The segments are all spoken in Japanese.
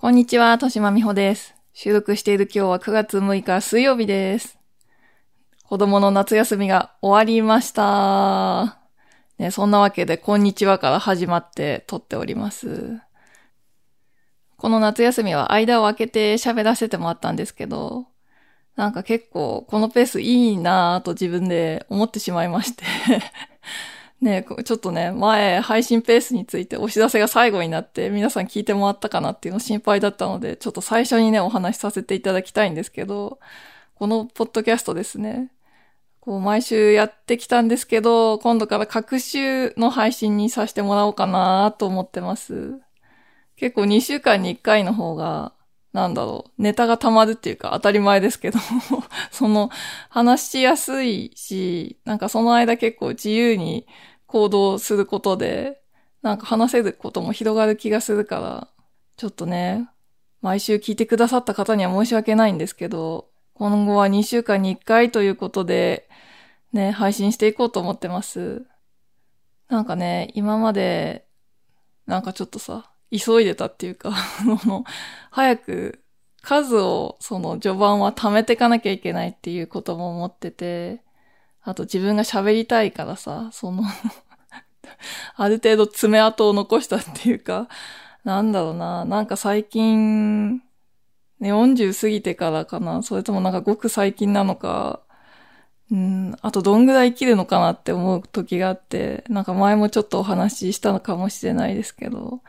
こんにちは、としまみほです。収録している今日は9月6日水曜日です。子供の夏休みが終わりました。ね、そんなわけで、こんにちはから始まって撮っております。この夏休みは間を空けて喋らせてもらったんですけど、なんか結構このペースいいなぁと自分で思ってしまいまして。ねちょっとね、前配信ペースについてお知らせが最後になって皆さん聞いてもらったかなっていうの心配だったので、ちょっと最初にね、お話しさせていただきたいんですけど、このポッドキャストですね、こう毎週やってきたんですけど、今度から各週の配信にさせてもらおうかなと思ってます。結構2週間に1回の方が、なんだろう、ネタが溜まるっていうか当たり前ですけど、その話しやすいし、なんかその間結構自由に行動することで、なんか話せることも広がる気がするから、ちょっとね、毎週聞いてくださった方には申し訳ないんですけど、今後は2週間に1回ということで、ね、配信していこうと思ってます。なんかね、今まで、なんかちょっとさ、急いでたっていうか、あの、早く数をその序盤は貯めていかなきゃいけないっていうことも思ってて、あと自分が喋りたいからさ、その ある程度爪痕を残したっていうか、なんだろうな、なんか最近、ね、40過ぎてからかな、それともなんかごく最近なのか、うん、あとどんぐらい生きるのかなって思う時があって、なんか前もちょっとお話ししたのかもしれないですけど、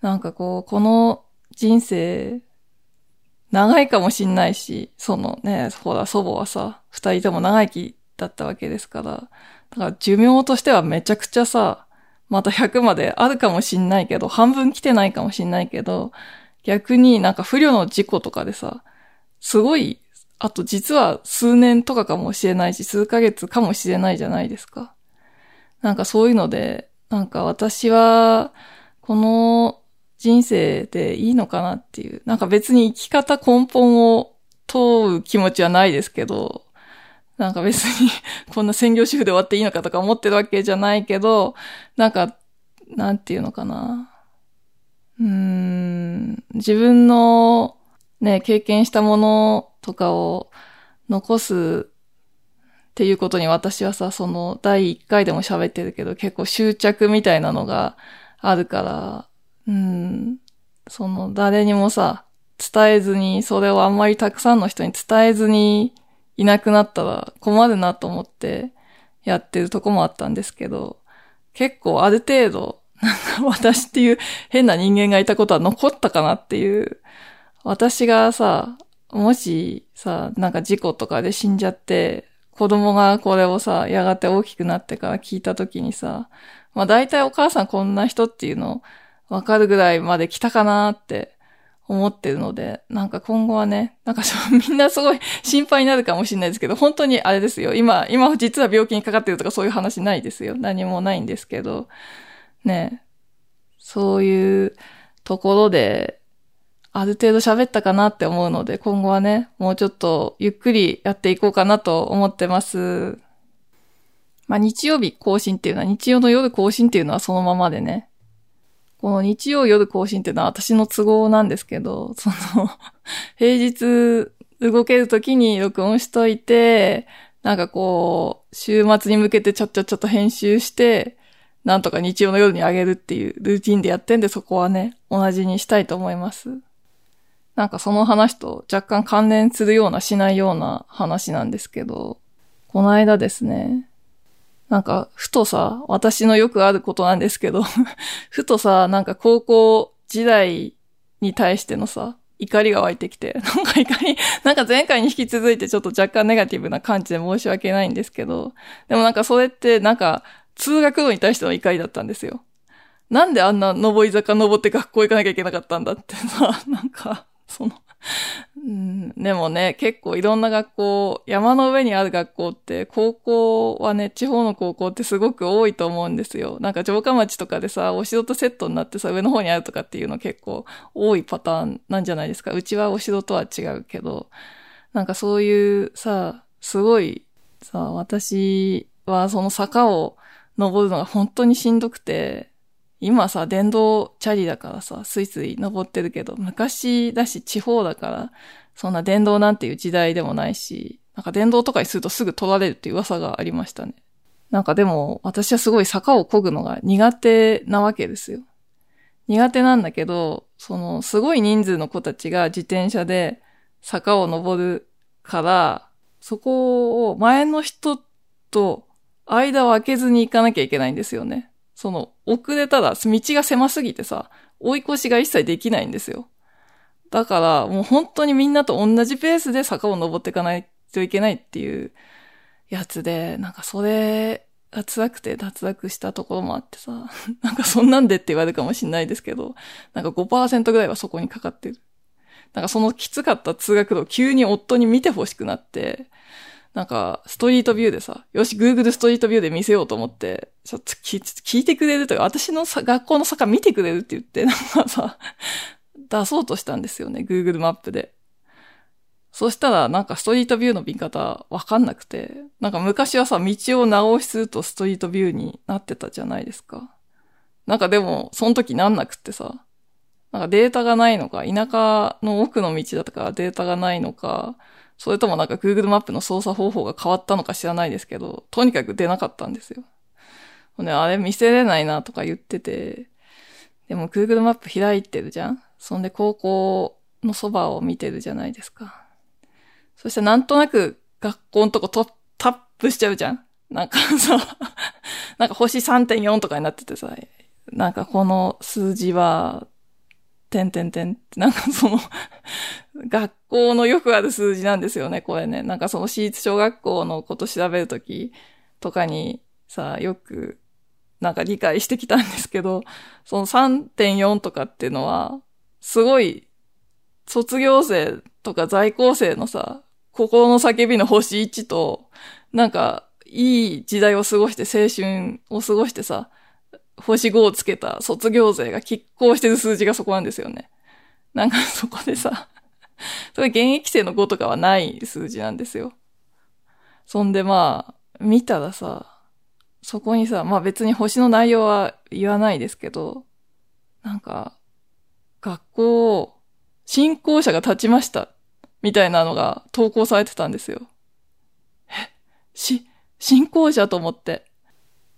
なんかこう、この人生、長いかもしんないし、そのね、ほら、祖母はさ、二人とも長生きだったわけですから、だから寿命としてはめちゃくちゃさ、また100まであるかもしんないけど、半分来てないかもしんないけど、逆になんか不慮の事故とかでさ、すごい、あと実は数年とかかもしれないし、数ヶ月かもしれないじゃないですか。なんかそういうので、なんか私は、この人生でいいのかなっていう。なんか別に生き方根本を問う気持ちはないですけど、なんか別に こんな専業主婦で終わっていいのかとか思ってるわけじゃないけど、なんか、なんていうのかな。うん、自分のね、経験したものとかを残すっていうことに私はさ、その第一回でも喋ってるけど結構執着みたいなのがあるから、うん、その誰にもさ、伝えずに、それをあんまりたくさんの人に伝えずにいなくなったら困るなと思ってやってるとこもあったんですけど、結構ある程度、私っていう変な人間がいたことは残ったかなっていう、私がさ、もしさ、なんか事故とかで死んじゃって、子供がこれをさ、やがて大きくなってから聞いた時にさ、まあ大体お母さんこんな人っていうのわかるぐらいまで来たかなって思ってるので、なんか今後はね、なんかみんなすごい心配になるかもしれないですけど、本当にあれですよ。今、今実は病気にかかってるとかそういう話ないですよ。何もないんですけど、ね、そういうところで、ある程度喋ったかなって思うので、今後はね、もうちょっとゆっくりやっていこうかなと思ってます。まあ日曜日更新っていうのは、日曜の夜更新っていうのはそのままでね、この日曜夜更新っていうのは私の都合なんですけど、その、平日動ける時に録音しといて、なんかこう、週末に向けてちょっちょっちょっと編集して、なんとか日曜の夜に上げるっていうルーティンでやってんで、そこはね、同じにしたいと思います。なんかその話と若干関連するようなしないような話なんですけど、この間ですね、なんか、ふとさ、私のよくあることなんですけど、ふとさ、なんか高校時代に対してのさ、怒りが湧いてきて、なんか怒り、なんか前回に引き続いてちょっと若干ネガティブな感じで申し訳ないんですけど、でもなんかそれってなんか通学路に対しての怒りだったんですよ。なんであんな上り坂登って学校行かなきゃいけなかったんだってさ、なんか、その、うん、でもね、結構いろんな学校、山の上にある学校って、高校はね、地方の高校ってすごく多いと思うんですよ。なんか城下町とかでさ、お城とセットになってさ、上の方にあるとかっていうの結構多いパターンなんじゃないですか。うちはお城とは違うけど、なんかそういうさ、すごいさ、私はその坂を登るのが本当にしんどくて、今さ、電動チャリだからさ、スイスイ登ってるけど、昔だし地方だから、そんな電動なんていう時代でもないし、なんか電動とかにするとすぐ取られるっていう噂がありましたね。なんかでも、私はすごい坂を漕ぐのが苦手なわけですよ。苦手なんだけど、その、すごい人数の子たちが自転車で坂を登るから、そこを前の人と間を空けずに行かなきゃいけないんですよね。その、遅れたら道が狭すぎてさ、追い越しが一切できないんですよ。だから、もう本当にみんなと同じペースで坂を登っていかないといけないっていうやつで、なんかそれが辛くて脱落したところもあってさ、なんかそんなんでって言われるかもしんないですけど、なんか5%ぐらいはそこにかかってる。なんかそのきつかった通学路急に夫に見てほしくなって、なんか、ストリートビューでさ、よし、Google ストリートビューで見せようと思って、ちょっと聞いてくれるとか、私のさ学校の坂見てくれるって言って、なんかさ、出そうとしたんですよね、Google マップで。そしたら、なんかストリートビューの見方わかんなくて、なんか昔はさ、道を直しするとストリートビューになってたじゃないですか。なんかでも、その時なんなくってさ、なんかデータがないのか、田舎の奥の道だったからデータがないのか、それともなんか Google マップの操作方法が変わったのか知らないですけど、とにかく出なかったんですよ。ね、あれ見せれないなとか言ってて、でも Google マップ開いてるじゃん？そんで高校のそばを見てるじゃないですか。そしてなんとなく学校のとことタップしちゃうじゃん？なんかさ、なんか星3.4とかになっててさ、なんかこの数字はてんてんてんって、なんかその 学校のよくある数字なんですよね、これね。なんかその私立小学校のこと調べるときとかにさ、よくなんか理解してきたんですけど、その3.4とかっていうのは、すごい卒業生とか在校生のさ、心の叫びの星1と、なんかいい時代を過ごして青春を過ごしてさ、星5をつけた卒業生が拮抗してる数字がそこなんですよね。なんかそこでさ、それ現役生の5とかはない数字なんですよ。そんでまあ、見たらさ、そこにさ、まあ別に星の内容は言わないですけど、なんか、学校を、新校舎が立ちました、みたいなのが投稿されてたんですよ。え、し、新校舎と思って。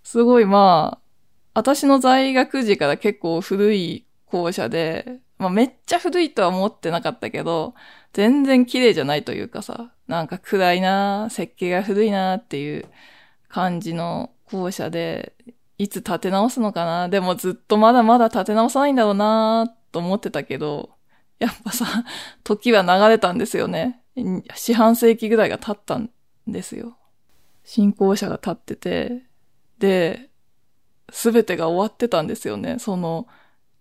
すごいまあ、私の在学時から結構古い校舎で、まあめっちゃ古いとは思ってなかったけど、全然綺麗じゃないというかさ、なんか暗いな設計が古いなっていう感じの校舎で、いつ建て直すのかな？でもずっとまだまだ建て直さないんだろうなと思ってたけど、やっぱさ、時は流れたんですよね。四半世紀ぐらいが経ったんですよ。新校舎が建ってて、で、すべてが終わってたんですよね。その、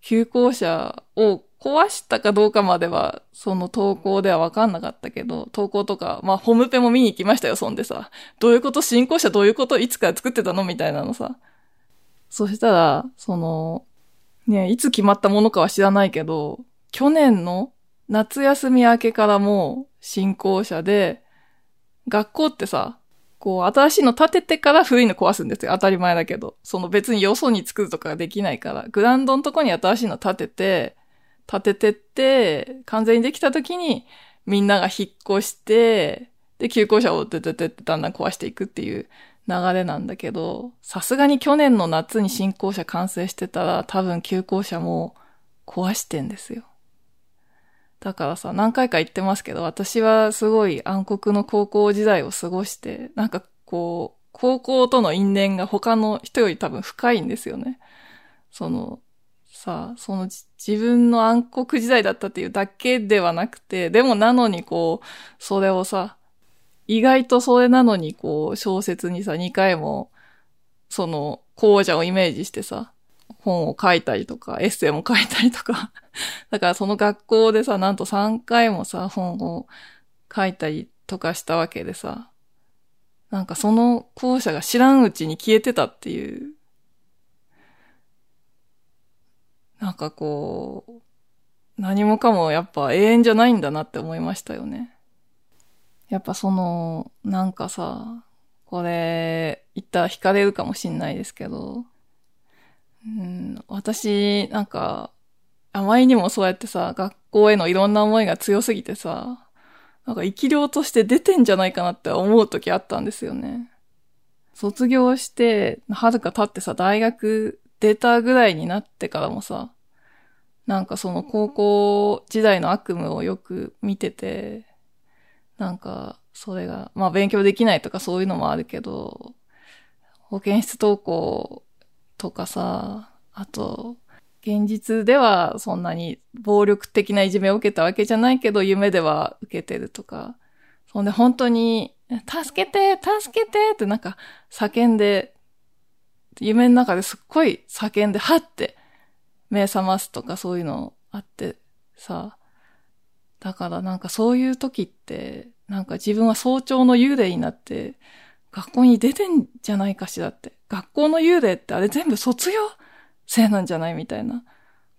旧校舎を壊したかどうかまでは、その投稿ではわかんなかったけど、投稿とか、まあ、ホームペも見に行きましたよ、そんでさ。どういうこと？新校舎どういうこと？いつから作ってたの？みたいなのさ。そしたら、その、ね、いつ決まったものかは知らないけど、去年の夏休み明けからも新校舎で、学校ってさ、こう、新しいの建ててから古いの壊すんですよ。当たり前だけど。その別によそに作るとかができないから。グランドのとこに新しいの建てて、建ててって、完全にできた時に、みんなが引っ越して、で、旧校舎をてててってだんだん壊していくっていう流れなんだけど、さすがに去年の夏に新校舎完成してたら、多分旧校舎も壊してんですよ。だからさ、何回か言ってますけど、私はすごい暗黒の高校時代を過ごして、なんかこう、高校との因縁が他の人より多分深いんですよね。その、さ、その自分の暗黒時代だったっていうだけではなくて、でもなのにこう、それをさ、意外とそれなのにこう、小説にさ、2回も、その、校舎をイメージしてさ、本を書いたりとか、エッセイも書いたりとか。だからその学校でさ、なんと3回もさ、本を書いたりとかしたわけでさ、なんかその校舎が知らんうちに消えてたっていう。なんかこう、何もかもやっぱ永遠じゃないんだなって思いましたよね。やっぱその、なんかさ、これ、言ったら惹かれるかもしんないですけど、うん、私、なんか、あまりにもそうやってさ、学校へのいろんな思いが強すぎてさ、なんか生き量として出てんじゃないかなって思う時あったんですよね。卒業して、はるか経ってさ、大学出たぐらいになってからもさ、なんかその高校時代の悪夢をよく見てて、なんか、それが、まあ勉強できないとかそういうのもあるけど、保健室登校とかさ、あと、現実ではそんなに暴力的ないじめを受けたわけじゃないけど、夢では受けてるとか、そんで本当に、助けて助けてってなんか叫んで、夢の中ですっごい叫んで、はって目覚ますとかそういうのあってさ、だからなんかそういう時って、なんか自分は早朝の幽霊になって、学校に出てんじゃないかしらって。学校の幽霊ってあれ全部卒業？生なんじゃないみたいな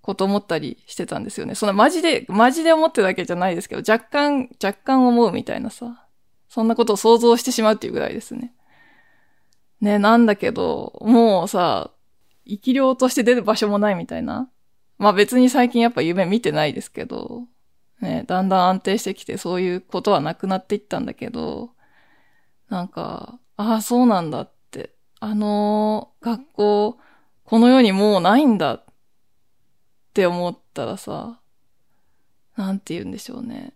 こと思ったりしてたんですよね。そんなマジで、マジで思ってるだけじゃないですけど、若干、若干思うみたいなさ。そんなことを想像してしまうっていうぐらいですね。ね、なんだけど、もうさ、生き量として出る場所もないみたいな。まあ別に最近やっぱ夢見てないですけど、ね、だんだん安定してきてそういうことはなくなっていったんだけど、なんか、ああ、そうなんだって。あの学校、この世にもうないんだって思ったらさ、なんて言うんでしょうね。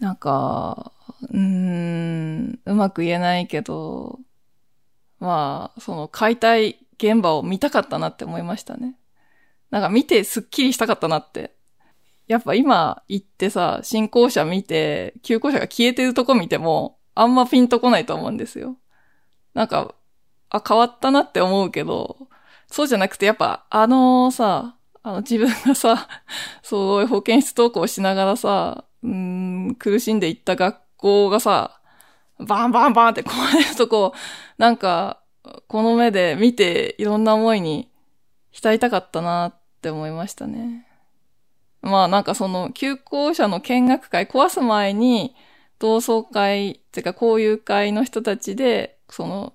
なんか、うーん、うまく言えないけど、まあ、その解体現場を見たかったなって思いましたね。なんか見てスッキリしたかったなって。やっぱ今行ってさ、進行者見て、急行車が消えてるとこ見ても、あんまピンとこないと思うんですよ。なんか、あ、変わったなって思うけど、そうじゃなくてやっぱあのさ、あの自分がさ、そういう保健室登校しながらさ、うん、苦しんでいった学校がさ、バンバンバンって壊れるとこ、なんか、この目で見ていろんな思いに浸りたかったなって思いましたね。まあなんかその休校者の見学会壊す前に同窓会てか交友会の人たちでその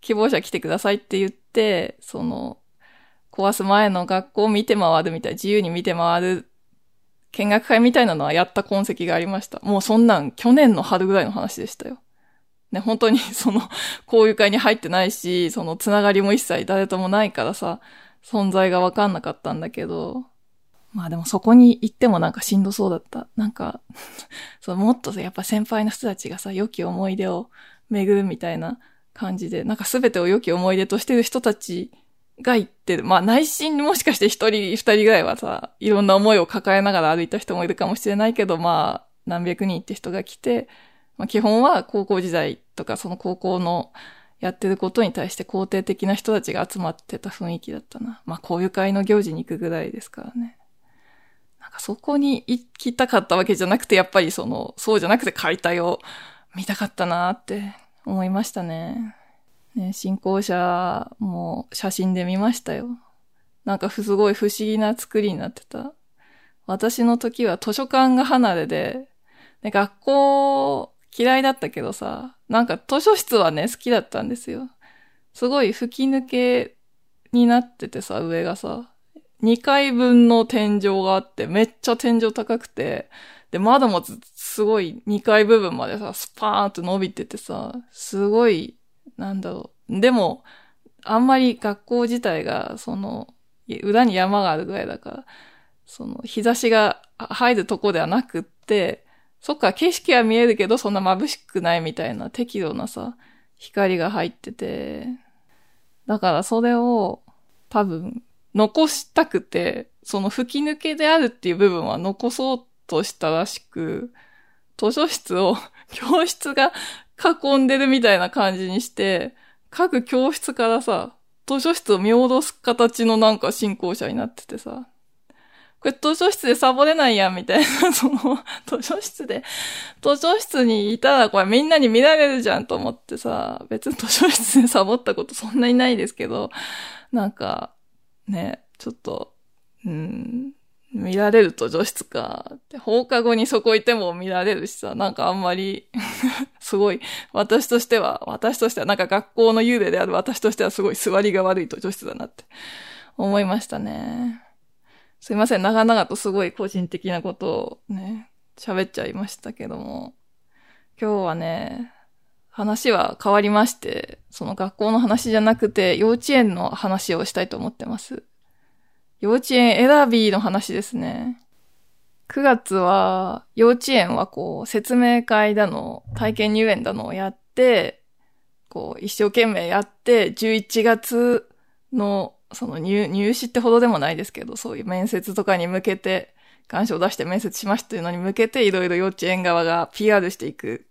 希望者来てくださいって言って、その壊す前の学校を見て回るみたい、自由に見て回る見学会みたいなのはやった痕跡がありました。もうそんなん去年の春ぐらいの話でしたよ。ね、本当にその 交友会に入ってないし、そのつながりも一切誰ともないからさ、存在がわかんなかったんだけど、まあでもそこに行ってもなんかしんどそうだった。なんか そのもっとやっぱ先輩の人たちがさ、良き思い出を巡るみたいな感じで、なんか全てを良き思い出としてる人たちが言ってる。まあ内心もしかして一人、二人ぐらいはさ、いろんな思いを抱えながら歩いた人もいるかもしれないけど、まあ何百人って人が来て、まあ基本は高校時代とかその高校のやってることに対して肯定的な人たちが集まってた雰囲気だったな。まあこういう会の行事に行くぐらいですからね。なんかそこに行きたかったわけじゃなくて、やっぱりその、そうじゃなくて解体を見たかったなって思いましたね。ね、新校舎も写真で見ましたよ。なんかすごい不思議な作りになってた。私の時は図書館が離れで、ね、学校嫌いだったけどさ、なんか図書室はね、好きだったんですよ。すごい吹き抜けになっててさ、上がさ、2階分の天井があって、めっちゃ天井高くて、で、窓もすごい2階部分までさ、スパーンと伸びててさ、すごいなんだろう。でも、あんまり学校自体が、その、裏に山があるぐらいだから、その、日差しが入るとこではなくって、そっか、景色は見えるけど、そんな眩しくないみたいな適度なさ、光が入ってて、だからそれを多分残したくて、その吹き抜けであるっていう部分は残そうとしたらしく、図書室を 教室が囲んでるみたいな感じにして、各教室からさ、図書室を見下ろす形のなんか進行者になっててさ、これ図書室でサボれないやんみたいな、その、図書室で、図書室にいたらこれみんなに見られるじゃんと思ってさ、別に図書室でサボったことそんなにないですけど、なんか、ね、ちょっと、うん、見られると女室か。放課後にそこいても見られるしさ、なんかあんまり すごい、私としては、私としては、なんか学校の幽霊である私としてはすごい座りが悪いと女室だなって思いましたね。すいません、長々とすごい個人的なことをね、喋っちゃいましたけども。今日はね、話は変わりまして、その学校の話じゃなくて幼稚園の話をしたいと思ってます。幼稚園選びの話ですね。9月は幼稚園はこう説明会だの、体験入園だのをやって、こう一生懸命やって、11月のその入入試ってほどでもないですけど、そういう面接とかに向けて、願書を出して面接しましたというのに向けて、いろいろ幼稚園側が PR していく。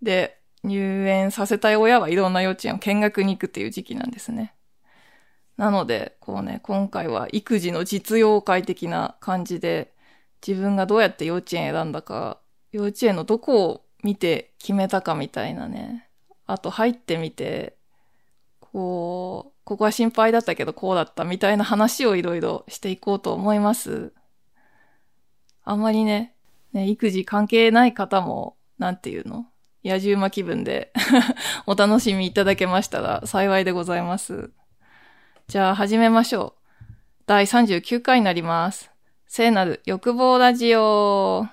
で、入園させたい親はいろんな幼稚園を見学に行くっていう時期なんですね。なので、こうね、今回は育児の実用会的な感じで、自分がどうやって幼稚園選んだか、幼稚園のどこを見て決めたかみたいなね。あと入ってみて、こう、ここは心配だったけどこうだったみたいな話をいろいろしていこうと思います。あんまりね、ね、育児関係ない方も、なんていうの？野獣馬気分で お楽しみいただけましたら幸いでございます。じゃあ始めましょう。第39回になります。聖なる欲望ラジオ。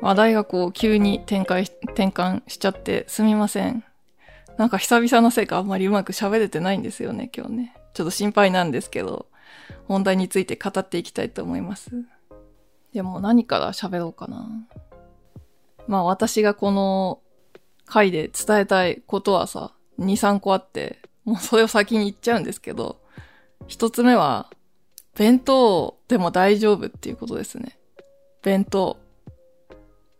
話題がこう急に展開、転換しちゃってすみません。なんか久々のせいかあんまりうまく喋れてないんですよね、今日ね。ちょっと心配なんですけど、問題について語っていきたいと思います。でも何から喋ろうかな。まあ私がこの回で伝えたいことはさ、2、3個あって、もうそれを先に言っちゃうんですけど、一つ目は、弁当でも大丈夫っていうことですね。弁当。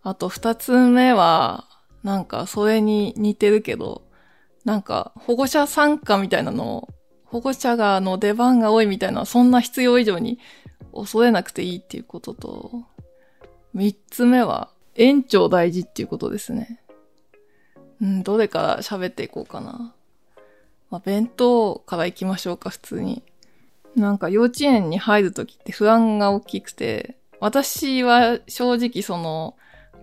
あと二つ目は、なんかそれに似てるけど、なんか保護者参加みたいなのを、保護者がの出番が多いみたいなそんな必要以上に恐れなくていいっていうことと、三つ目は、園長大事っていうことですね。うん、どれから喋っていこうかな。まあ、弁当から行きましょうか、普通に。なんか幼稚園に入るときって不安が大きくて、私は正直その、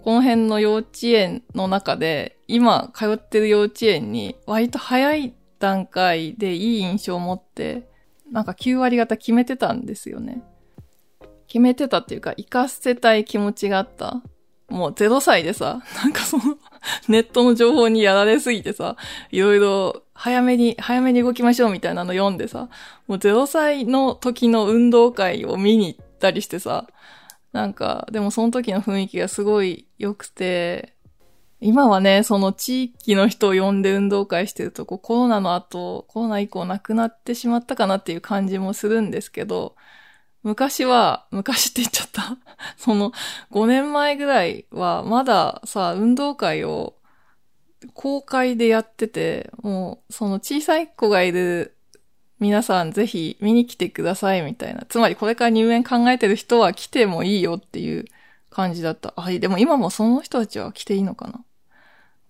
この辺の幼稚園の中で、今通ってる幼稚園に割と早い段階でいい印象を持って、なんか9割方決めてたんですよね。決めてたっていうか、行かせたい気持ちがあった。もう0歳でさ、なんかその ネットの情報にやられすぎてさ、いろいろ早めに、早めに動きましょうみたいなの読んでさ、もう0歳の時の運動会を見に行ったりしてさ、なんか、でもその時の雰囲気がすごい良くて、今はね、その地域の人を呼んで運動会してると、コロナの後、コロナ以降なくなってしまったかなっていう感じもするんですけど、昔は、昔って言っちゃった。その5年前ぐらいはまださ、運動会を公開でやってて、もうその小さい子がいる皆さんぜひ見に来てくださいみたいな。つまりこれから入園考えてる人は来てもいいよっていう感じだった。あ、でも今もその人たちは来ていいのかな。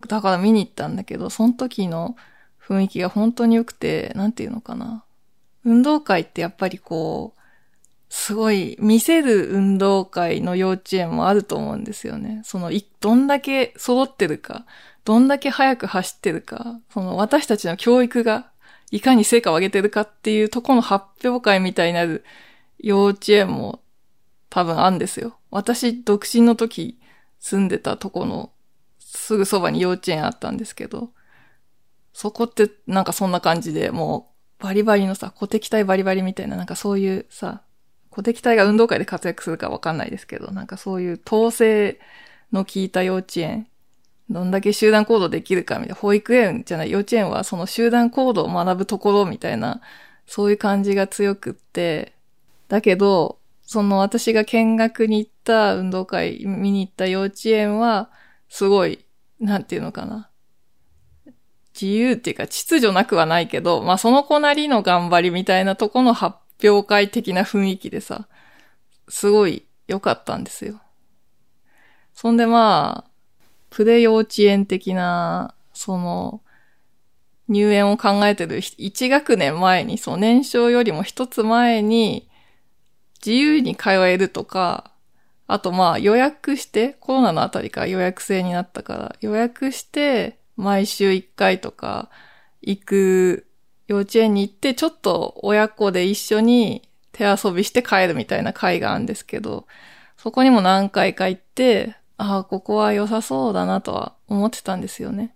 だから見に行ったんだけど、その時の雰囲気が本当に良くて、なんていうのかな。運動会ってやっぱりこう、すごい見せる運動会の幼稚園もあると思うんですよね。その、どんだけ揃ってるか、どんだけ速く走ってるか、その私たちの教育がいかに成果を上げてるかっていうとこの発表会みたいになる幼稚園も多分あるんですよ。私、独身の時住んでたとこのすぐそばに幼稚園あったんですけど、そこってなんかそんな感じでもうバリバリのさ、小敵隊バリバリみたいななんかそういうさ、小敵隊が運動会で活躍するかわかんないですけど、なんかそういう統制の効いた幼稚園どんだけ集団行動できるかみたいな、保育園じゃない、幼稚園はその集団行動を学ぶところみたいな、そういう感じが強くって、だけど、その私が見学に行った運動会見に行った幼稚園は、すごい、なんていうのかな。自由っていうか秩序なくはないけど、まあその子なりの頑張りみたいなとこの発表会的な雰囲気でさ、すごい良かったんですよ。そんでまああ、プレ幼稚園的な、その、入園を考えてる1学年前に、その年少よりも一つ前に、自由に通えるとか、あとまあ予約して、コロナのあたりから予約制になったから、予約して、毎週1回とか行く幼稚園に行って、ちょっと親子で一緒に手遊びして帰るみたいな会があるんですけど、そこにも何回か行って、ああ、ここは良さそうだなとは思ってたんですよね。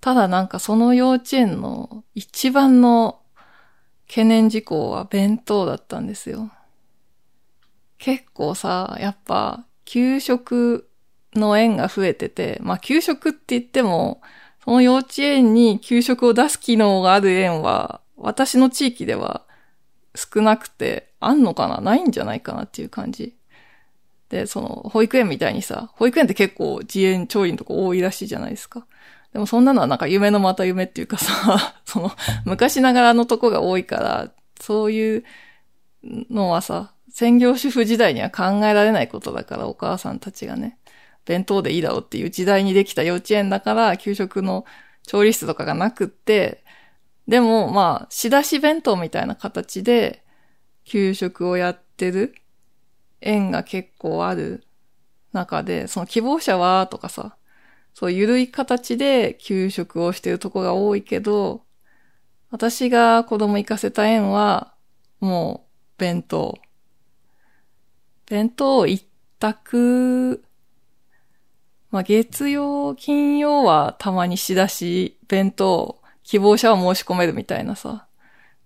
ただなんかその幼稚園の一番の懸念事項は弁当だったんですよ。結構さ、やっぱ、給食の園が増えてて、まあ給食って言っても、その幼稚園に給食を出す機能がある園は、私の地域では少なくて、あんのかな？ないんじゃないかなっていう感じ。で、その、保育園みたいにさ、保育園って結構自園調理のとこ多いらしいじゃないですか。でもそんなのはなんか夢のまた夢っていうかさ、その、昔ながらのとこが多いから、そういうのはさ、専業主婦時代には考えられないことだから、お母さんたちがね、弁当でいいだろうっていう時代にできた幼稚園だから、給食の調理室とかがなくって、でも、まあ、仕出し弁当みたいな形で、給食をやってる園が結構ある中で、その希望者は、とかさ、そう、ゆるい形で給食をしてるとこが多いけど、私が子供行かせた園は、もう、弁当。弁当一択、まあ、月曜、金曜はたまに仕出し、弁当、希望者は申し込めるみたいなさ。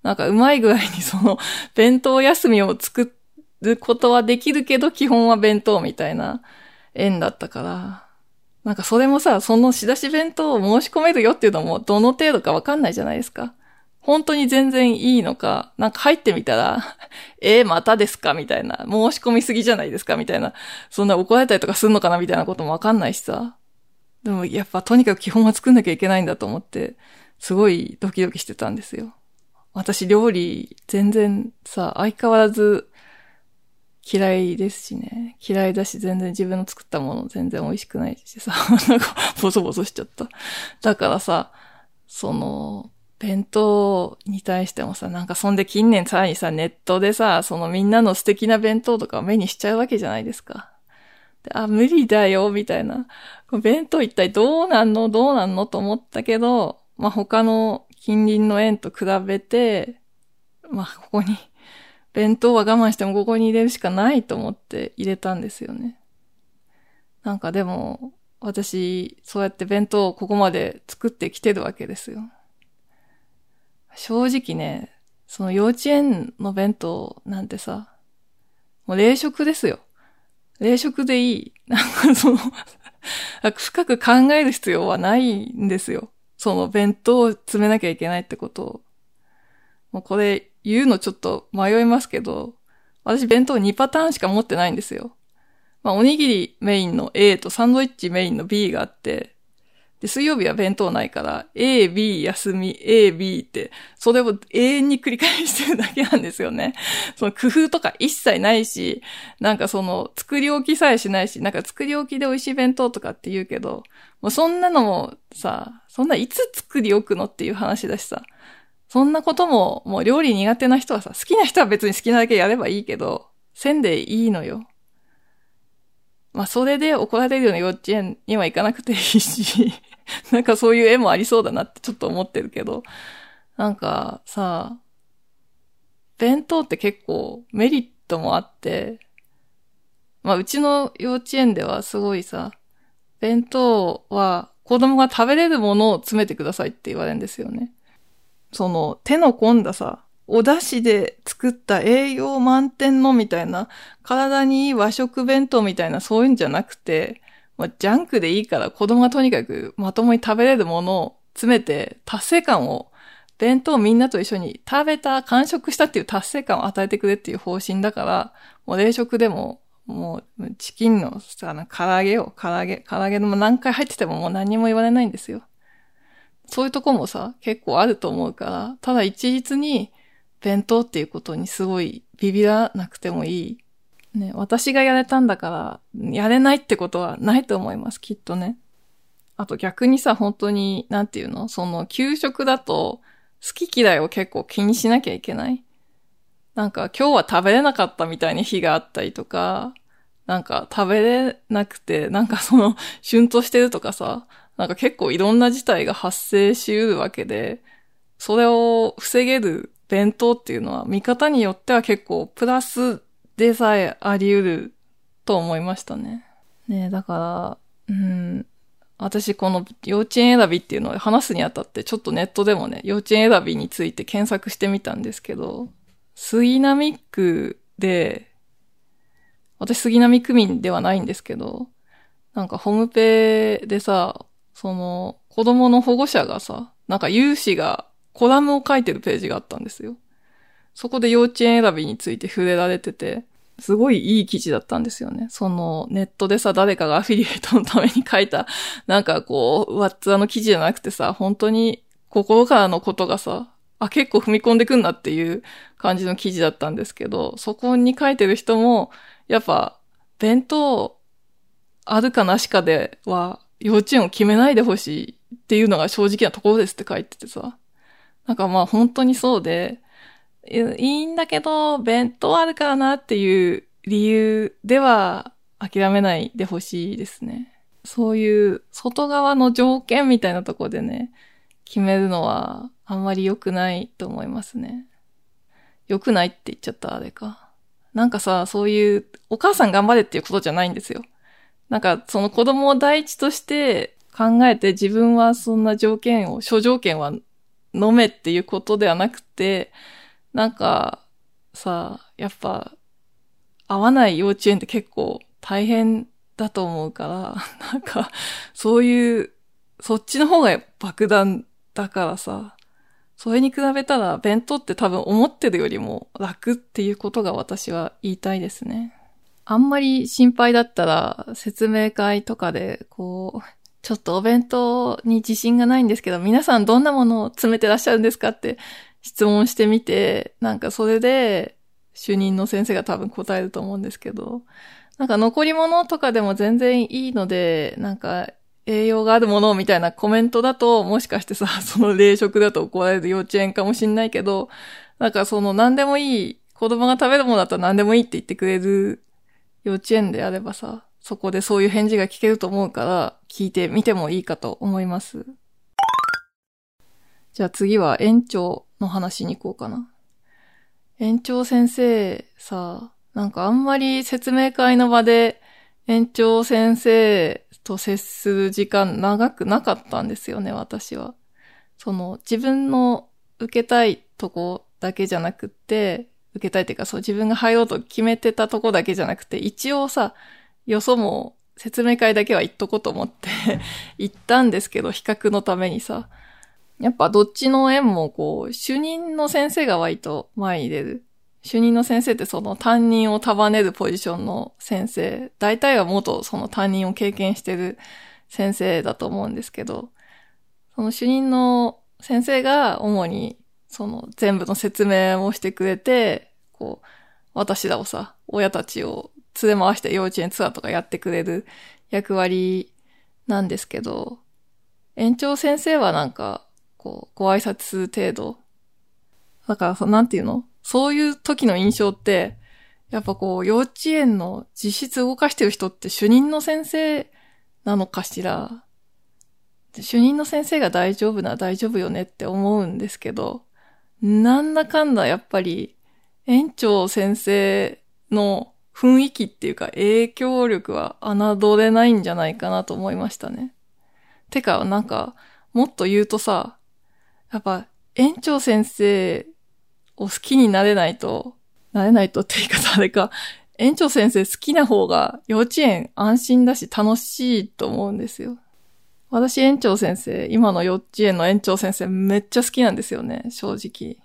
なんかうまい具合にその、弁当休みを作っることはできるけど、基本は弁当みたいな縁だったから。なんかそれもさ、その仕出し弁当を申し込めるよっていうのもどの程度かわかんないじゃないですか。本当に全然いいのか、なんか入ってみたら、えー、またですか？みたいな。申し込みすぎじゃないですか？みたいな。そんな怒られたりとかすんのかな？みたいなこともわかんないしさ。でもやっぱとにかく基本は作んなきゃいけないんだと思って、すごいドキドキしてたんですよ。私料理全然さ、相変わらず嫌いですしね。嫌いだし全然自分の作ったもの全然美味しくないしさ、なんかボソボソしちゃった。だからさ、その、弁当に対してもさ、なんかそんで近年さらにさ、ネットでさ、そのみんなの素敵な弁当とかを目にしちゃうわけじゃないですか。であ、無理だよ、みたいな。弁当一体どうなんのどうなんの？と思ったけど、まあ、他の近隣の園と比べて、まあ、ここに、弁当は我慢してもここに入れるしかないと思って入れたんですよね。なんかでも、私、そうやって弁当をここまで作ってきてるわけですよ。正直ね、その幼稚園の弁当なんてさ、もう冷食ですよ。冷食でいい。なんかその深く考える必要はないんですよ。その弁当を詰めなきゃいけないってことを。もうこれ言うのちょっと迷いますけど、私弁当2パターンしか持ってないんですよ。まあおにぎりメインの A とサンドイッチメインの B があって、で、水曜日は弁当ないから、A、B、休み、A、B って、それを永遠に繰り返してるだけなんですよね。その工夫とか一切ないし、なんかその作り置きさえしないし、なんか作り置きで美味しい弁当とかって言うけど、もうそんなのもさ、そんないつ作り置くのっていう話だしさ、そんなことも、もう料理苦手な人はさ、好きな人は別に好きなだけやればいいけど、せんでいいのよ。まあ、それで怒られるような幼稚園には行かなくていいし なんかそういう絵もありそうだなってちょっと思ってるけど、なんかさ、弁当って結構メリットもあって、まあうちの幼稚園ではすごいさ、弁当は子供が食べれるものを詰めてくださいって言われるんですよね。その手の込んださ、お出汁で作った栄養満点のみたいな、体にいい和食弁当みたいなそういうんじゃなくて、まあ、ジャンクでいいから子供がとにかくまともに食べれるものを詰めて達成感を弁当みんなと一緒に食べた、完食したっていう達成感を与えてくれっていう方針だから、もう冷食でも、もうチキンのさ、唐揚げを、唐揚げ、唐揚げでも何回入っててももう何も言われないんですよ。そういうとこもさ、結構あると思うから、ただ一律に弁当っていうことにすごいビビらなくてもいいね、私がやれたんだから、やれないってことはないと思います、きっとね。あと逆にさ、本当に、なんていうの？その、給食だと、好き嫌いを結構気にしなきゃいけない。なんか、今日は食べれなかったみたいに日があったりとか、なんか食べれなくて、なんかその、旬としてるとかさ、なんか結構いろんな事態が発生しうるわけで、それを防げる弁当っていうのは見方によっては結構プラスでさえあり得ると思いましたね。ねだから、うん、私この幼稚園選びっていうのを話すにあたってちょっとネットでもね、幼稚園選びについて検索してみたんですけど、杉並区で、私杉並区民ではないんですけど、なんかホームペでさ、その子供の保護者がさ、なんか有志がコラムを書いてるページがあったんですよ。そこで幼稚園選びについて触れられてて、すごいいい記事だったんですよね。そのネットでさ、誰かがアフィリエイトのために書いた、なんかこう、ワッツアの記事じゃなくてさ、本当に心からのことがさ、あ、結構踏み込んでくんなっていう感じの記事だったんですけど、そこに書いてる人も、やっぱ、弁当あるかなしかでは、幼稚園を決めないでほしいっていうのが正直なところですって書いててさ。なんかまあ本当にそうで、いいんだけど、弁当あるからなっていう理由では諦めないでほしいですね。そういう外側の条件みたいなとこでね、決めるのはあんまり良くないと思いますね。良くないって言っちゃったあれか。なんかさ、そういうお母さん頑張れっていうことじゃないんですよ。なんかその子供を第一として考えて自分はそんな条件を、諸条件は飲めっていうことではなくて、なんか、さ、やっぱ、合わない幼稚園って結構大変だと思うから、なんか、そういう、そっちの方が爆弾だからさ、それに比べたら弁当って多分思ってるよりも楽っていうことが私は言いたいですね。あんまり心配だったら説明会とかでこう、ちょっとお弁当に自信がないんですけど、皆さんどんなものを詰めてらっしゃるんですかって質問してみて、なんかそれで主任の先生が多分答えると思うんですけど、なんか残り物とかでも全然いいので、なんか栄養があるものみたいなコメントだと、もしかしてさ、その冷食だと怒られる幼稚園かもしんないけど、なんかその何でもいい、子供が食べるものだったら何でもいいって言ってくれる幼稚園であればさ、そこでそういう返事が聞けると思うから、聞いてみてもいいかと思います。じゃあ次は園長の話に行こうかな。園長先生さ、なんかあんまり説明会の場で園長先生と接する時間長くなかったんですよね、私は。その自分の受けたいとこだけじゃなくって、受けたいっていうかそう自分が入ろうと決めてたとこだけじゃなくて、一応さ、よそも説明会だけは行っとこうと思って 行ったんですけど、比較のためにさ。やっぱどっちの園もこう、主任の先生が割と前に出る。主任の先生ってその担任を束ねるポジションの先生。大体は元その担任を経験してる先生だと思うんですけど、その主任の先生が主にその全部の説明をしてくれて、こう、私らをさ、親たちを連れ回して幼稚園ツアーとかやってくれる役割なんですけど、園長先生はなんか、こう、ご挨拶程度。だから、なんていうの？そういう時の印象って、やっぱこう、幼稚園の実質動かしてる人って主任の先生なのかしら。主任の先生が大丈夫なら大丈夫よねって思うんですけど、なんだかんだやっぱり、園長先生の雰囲気っていうか影響力は侮れないんじゃないかなと思いましたね。てか、なんか、もっと言うとさ、やっぱ、園長先生を好きになれないと、なれないとって言い方あれか、園長先生好きな方が幼稚園安心だし楽しいと思うんですよ。私園長先生、今の幼稚園の園長先生めっちゃ好きなんですよね、正直。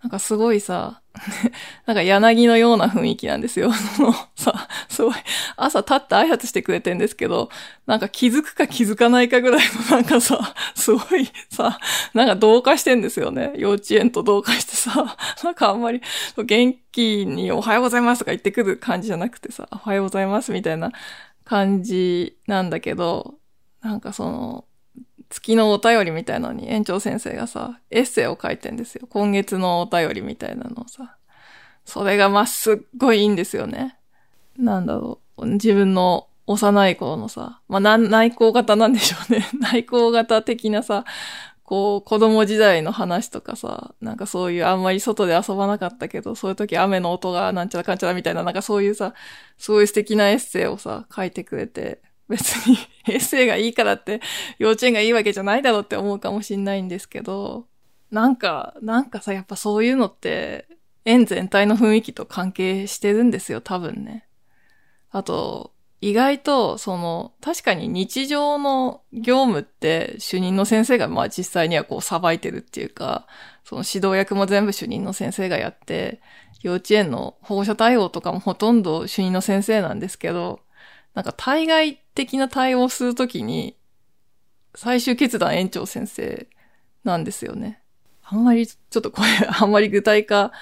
なんかすごいさ、なんか柳のような雰囲気なんですよ。そのさ、すごい、朝立って挨拶してくれてんですけど、なんか気づくか気づかないかぐらいの なんかさ、すごいさ、なんか同化してんですよね。幼稚園と同化してさ、なんかあんまり元気におはようございますとか言ってくる感じじゃなくてさ、おはようございますみたいな感じなんだけど、なんかその、月のお便りみたいなのに園長先生がさ、エッセイを書いてんですよ。今月のお便りみたいなのをさ。それがまっすっごいいいんですよね。なんだろう、自分の幼い頃のさ、まあ、内向型なんでしょうね。内向型的なさ、こう、子供時代の話とかさ、なんかそういうあんまり外で遊ばなかったけど、そういう時雨の音がなんちゃらかんちゃらみたいな、なんかそういうさ、そうい素敵なエッセイをさ、書いてくれて、別にエッセイがいいからって 幼稚園がいいわけじゃないだろうって思うかもしんないんですけど、なんか、なんかさ、やっぱそういうのって、園全体の雰囲気と関係してるんですよ、多分ね。あと、意外と、その、確かに日常の業務って主任の先生がまあ実際にはこう裁いてるっていうか、その指導役も全部主任の先生がやって、幼稚園の保護者対応とかもほとんど主任の先生なんですけど、なんか対外的な対応するときに、最終決断園長先生なんですよね。あんまり、ちょっとこれ、あんまり具体化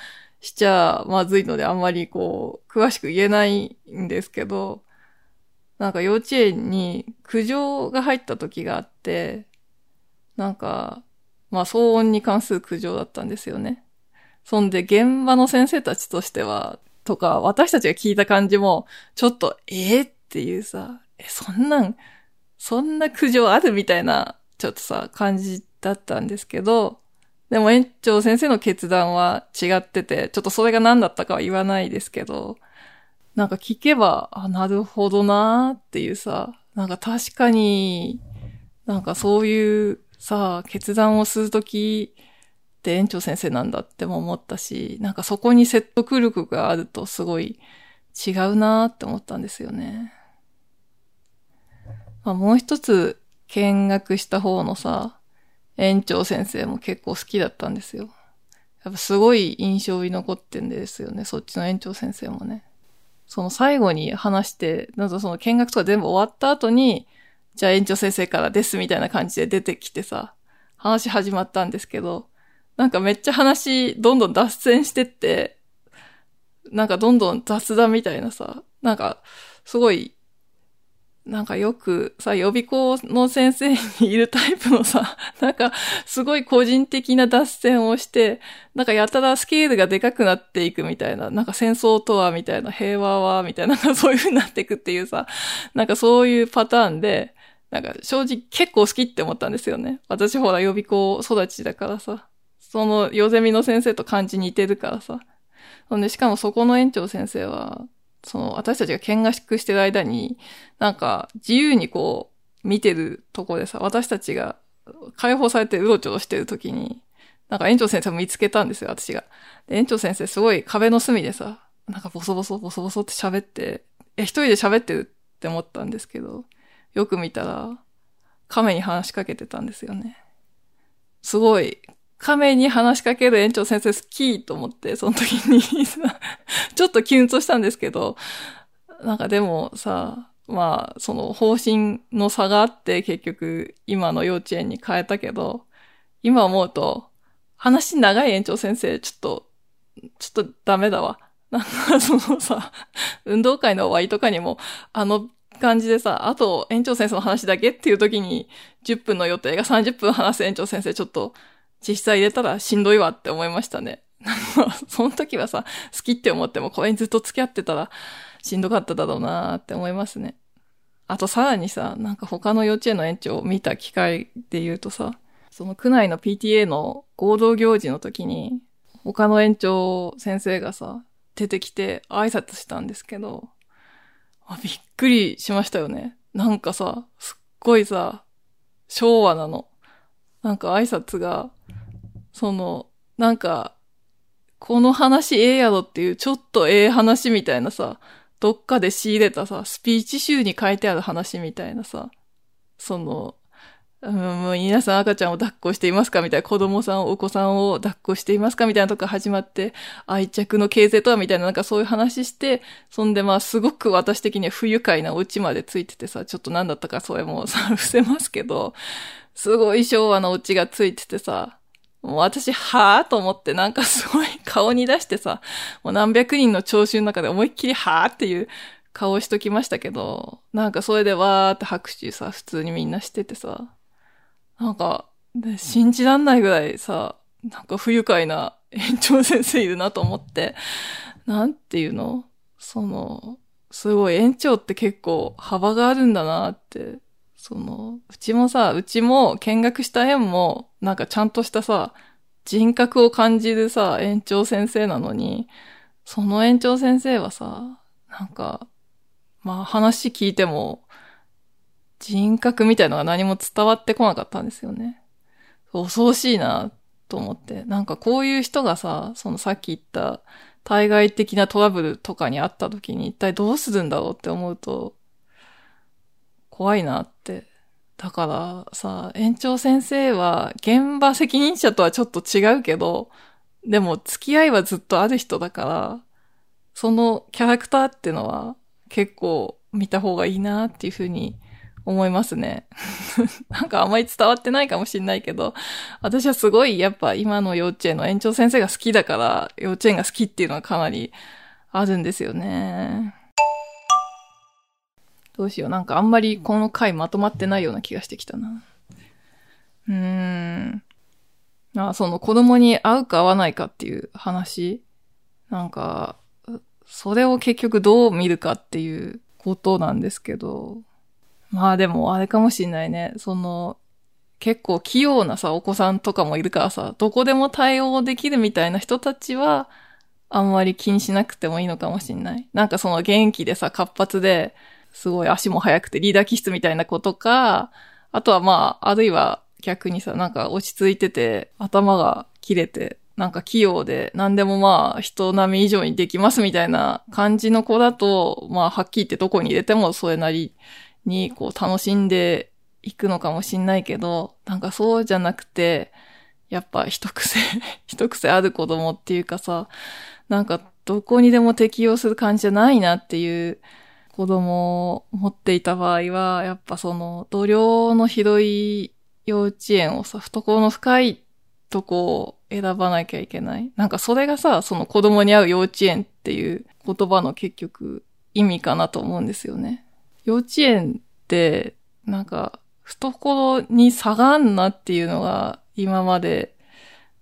しちゃまずいので、あんまりこう、詳しく言えないんですけど、なんか幼稚園に苦情が入った時があって、なんか、まあ騒音に関する苦情だったんですよね。そんで現場の先生たちとしては、とか、私たちが聞いた感じも、ちょっと、えー、っていうさ、え、そんなん、そんな苦情あるみたいな、ちょっとさ、感じだったんですけど、でも園長先生の決断は違ってて、ちょっとそれが何だったかは言わないですけど、なんか聞けば、あ、なるほどなーっていうさ、なんか確かに、なんかそういうさ、決断をするときって園長先生なんだっても思ったし、なんかそこに説得力があるとすごい違うなーって思ったんですよね。まあ、もう一つ見学した方のさ、園長先生も結構好きだったんですよ。やっぱすごい印象に残ってんですよね、そっちの園長先生もね。その最後に話して、なんかその見学とか全部終わった後に、じゃあ園長先生からですみたいな感じで出てきてさ、話始まったんですけど、なんかめっちゃ話どんどん脱線してって、なんかどんどん雑談みたいなさ、なんかすごいなんかよくさ、予備校の先生にいるタイプのさ、なんかすごい個人的な脱線をして、なんかやたらスケールがでかくなっていくみたいな、なんか戦争とはみたいな、平和はみたいな、なんかそういう風になっていくっていうさ、なんかそういうパターンで、なんか正直結構好きって思ったんですよね。私ほら予備校育ちだからさ、そのヨゼミの先生と感じ似てるからさ。ほんで、しかもそこの園長先生は、その、私たちが見学してる間に、なんか、自由にこう、見てるとこでさ、私たちが解放されてうろちょろしてる時に、なんか園長先生も見つけたんですよ、私が。園長先生すごい壁の隅でさ、なんかボソボソボソボソって喋って、え、一人で喋ってるって思ったんですけど、よく見たら、亀に話しかけてたんですよね。すごい、亀に話しかける園長先生好きと思って、その時に ちょっとキュンとしたんですけど、なんかでもさ、まあ、その方針の差があって結局今の幼稚園に変えたけど、今思うと、話長い園長先生、ちょっと、ちょっとダメだわ。なんかそのさ、運動会の終わりとかにも、あの感じでさ、あと園長先生の話だけっていう時に10分の予定が30分話す園長先生ちょっと実際入れたらしんどいわって思いましたね。その時はさ、好きって思ってもこれにずっと付き合ってたらしんどかっただろうなって思いますね。あとさらにさ、なんか他の幼稚園の園長を見た機会で言うとさ、その区内の PTA の合同行事の時に、他の園長先生がさ、出てきて挨拶したんですけど、あびっくりしましたよね。なんかさ、すっごいさ、昭和なの。なんか挨拶が、その、なんか、この話ええやろっていうちょっとええ話みたいなさ、どっかで仕入れたさ、スピーチ集に書いてある話みたいなさ、その、うん、もう皆さん赤ちゃんを抱っこしていますかみたいな子供さん、お子さんを抱っこしていますかみたいなとこ始まって、愛着の形成とはみたいななんかそういう話して、そんでまあすごく私的には不愉快なオチまでついててさ、ちょっと何だったかそれもさ、伏せますけど、すごい昭和のオチがついててさ、もう私、はぁと思って、なんかすごい顔に出してさ、もう何百人の聴衆の中で思いっきりはぁっていう顔をしときましたけど、なんかそれでわーって拍手さ、普通にみんなしててさ、なんか、信じらんないぐらいさ、なんか不愉快な 園長先生いるなと思って、なんていうの？その、すごい園長って結構幅があるんだなって、その、うちもさ、うちも見学した園も、なんかちゃんとしたさ、人格を感じるさ、園長先生なのに、その園長先生はさ、なんか、まあ話聞いても、人格みたいのが何も伝わってこなかったんですよね。恐ろしいなと思って。なんかこういう人がさ、そのさっき言った対外的なトラブルとかにあった時に一体どうするんだろうって思うと、怖いなって。だからさ、園長先生は現場責任者とはちょっと違うけど、でも付き合いはずっとある人だから、そのキャラクターってのは結構見た方がいいなっていうふうに思いますね。なんかあんまり伝わってないかもしんないけど、私はすごいやっぱ今の幼稚園の園長先生が好きだから、幼稚園が好きっていうのはかなりあるんですよね。どうしよう。なんかあんまりこの回まとまってないような気がしてきたな。うーん。あその子供に合うか合わないかっていう話。なんか、それを結局どう見るかっていうことなんですけど。まあでもあれかもしんないね。その、結構器用なさ、お子さんとかもいるからさ、どこでも対応できるみたいな人たちは、あんまり気にしなくてもいいのかもしんない。なんかその元気でさ、活発で、すごい足も速くてリーダー気質みたいなことか、あとはまあ、あるいは逆にさ、なんか落ち着いてて、頭が切れて、なんか器用で、何でもまあ、人並み以上にできますみたいな感じの子だと、まあ、はっきり言ってどこに入れてもそれなりに、こう、楽しんでいくのかもしんないけど、なんかそうじゃなくて、やっぱ一癖、一癖ある子供っていうかさ、なんかどこにでも適用する感じじゃないなっていう子供を持っていた場合は、やっぱその度量の広い幼稚園をさ、懐の深いとこを選ばなきゃいけない。なんかそれがさ、その子供に合う幼稚園っていう言葉の結局意味かなと思うんですよね。幼稚園って、なんか、懐に差がんなっていうのが今まで、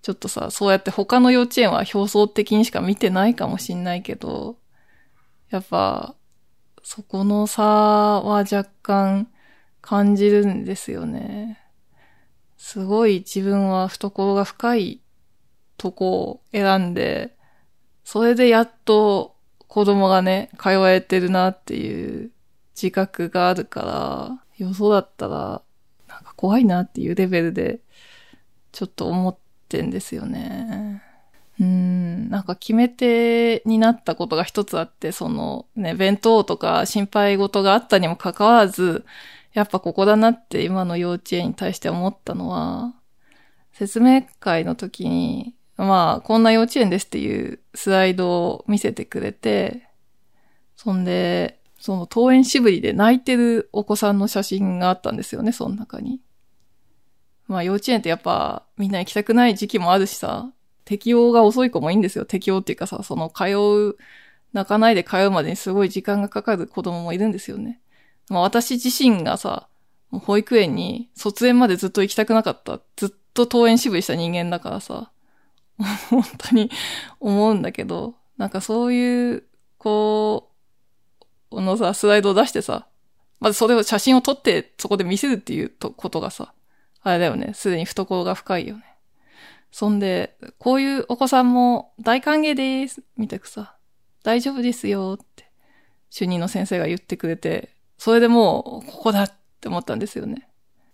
ちょっとさ、そうやって他の幼稚園は表層的にしか見てないかもしんないけど、やっぱ、そこの差は若干感じるんですよね。すごい自分は懐が深いとこを選んで、それでやっと子供がね、通えてるなっていう自覚があるから、よそだったら、なんか怖いなっていうレベルで、ちょっと思ってんですよね。うん、なんか決め手になったことが一つあって、そのね、弁当とか心配事があったにもかかわらず、やっぱここだなって今の幼稚園に対して思ったのは、説明会の時に、まあ、こんな幼稚園ですっていうスライドを見せてくれて、そんで、その登園しぶりで泣いてるお子さんの写真があったんですよね、その中に。まあ幼稚園ってやっぱみんな行きたくない時期もあるしさ、適応が遅い子もいいんですよ。適応っていうかさ、その通う、泣かないで通うまでにすごい時間がかかる子供もいるんですよね。まあ私自身がさ、保育園に卒園までずっと行きたくなかった。ずっと登園しぶりした人間だからさ、本当に思うんだけど、なんかそういう、こう、のさ、スライドを出してさ、まずそれを写真を撮ってそこで見せるっていうことがさ、あれだよね、すでに懐が深いよね。そんで、こういうお子さんも大歓迎です、みたくさ、大丈夫ですよって、主任の先生が言ってくれて、それでもう、ここだって思ったんですよね。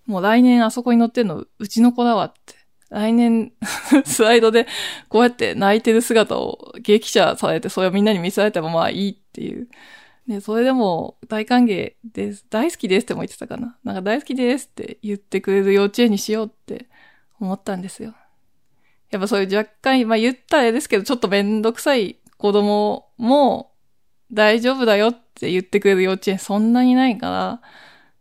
もう来年あそこに乗ってんの、うちの子だわって。来年、スライドで、こうやって泣いてる姿を激写されて、それをみんなに見せられてもまあいいっていう。で、それでも大歓迎です。大好きですっても言ってたかな。なんか大好きですって言ってくれる幼稚園にしようって思ったんですよ。やっぱそういう若干、まあ言ったらあれですけど、ちょっとめんどくさい子供も大丈夫だよって言ってくれる幼稚園そんなにないから、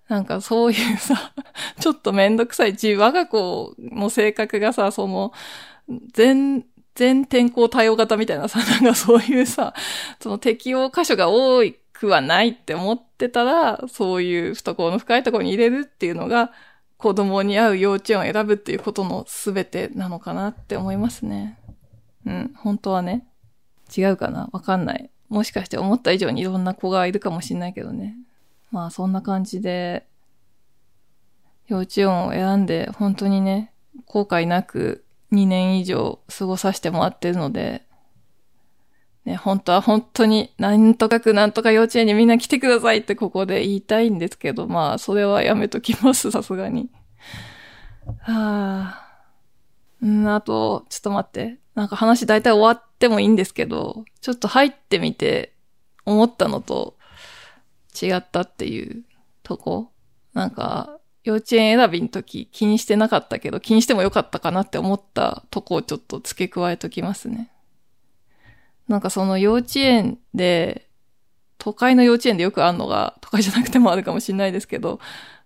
なんかそういうさ、ちょっとめんどくさい、自我が子の性格がさ、その、全、全天候対応型みたいなさ、なんかそういうさ、その適応箇所が多くはないって思ってたら、そういう懐の深いところに入れるっていうのが、子供に合う幼稚園を選ぶっていうことの全てなのかなって思いますね。うん、本当はね。違うかな？わかんない。もしかして思った以上にいろんな子がいるかもしれないけどね。まあそんな感じで、幼稚園を選んで本当にね、後悔なく2年以上過ごさせてもらってるので、本当は本当になんとかくなんとか幼稚園にみんな来てくださいってここで言いたいんですけど、まあそれはやめときます、さすがに。はあ。うん、あと、ちょっと待って。なんか話大体終わってもいいんですけど、ちょっと入ってみて思ったのと違ったっていうとこ。なんか、幼稚園選びの時気にしてなかったけど、気にしてもよかったかなって思ったとこをちょっと付け加えときますね。なんかその幼稚園で、都会の幼稚園でよくあるのが、都会じゃなくてもあるかもしれないですけど、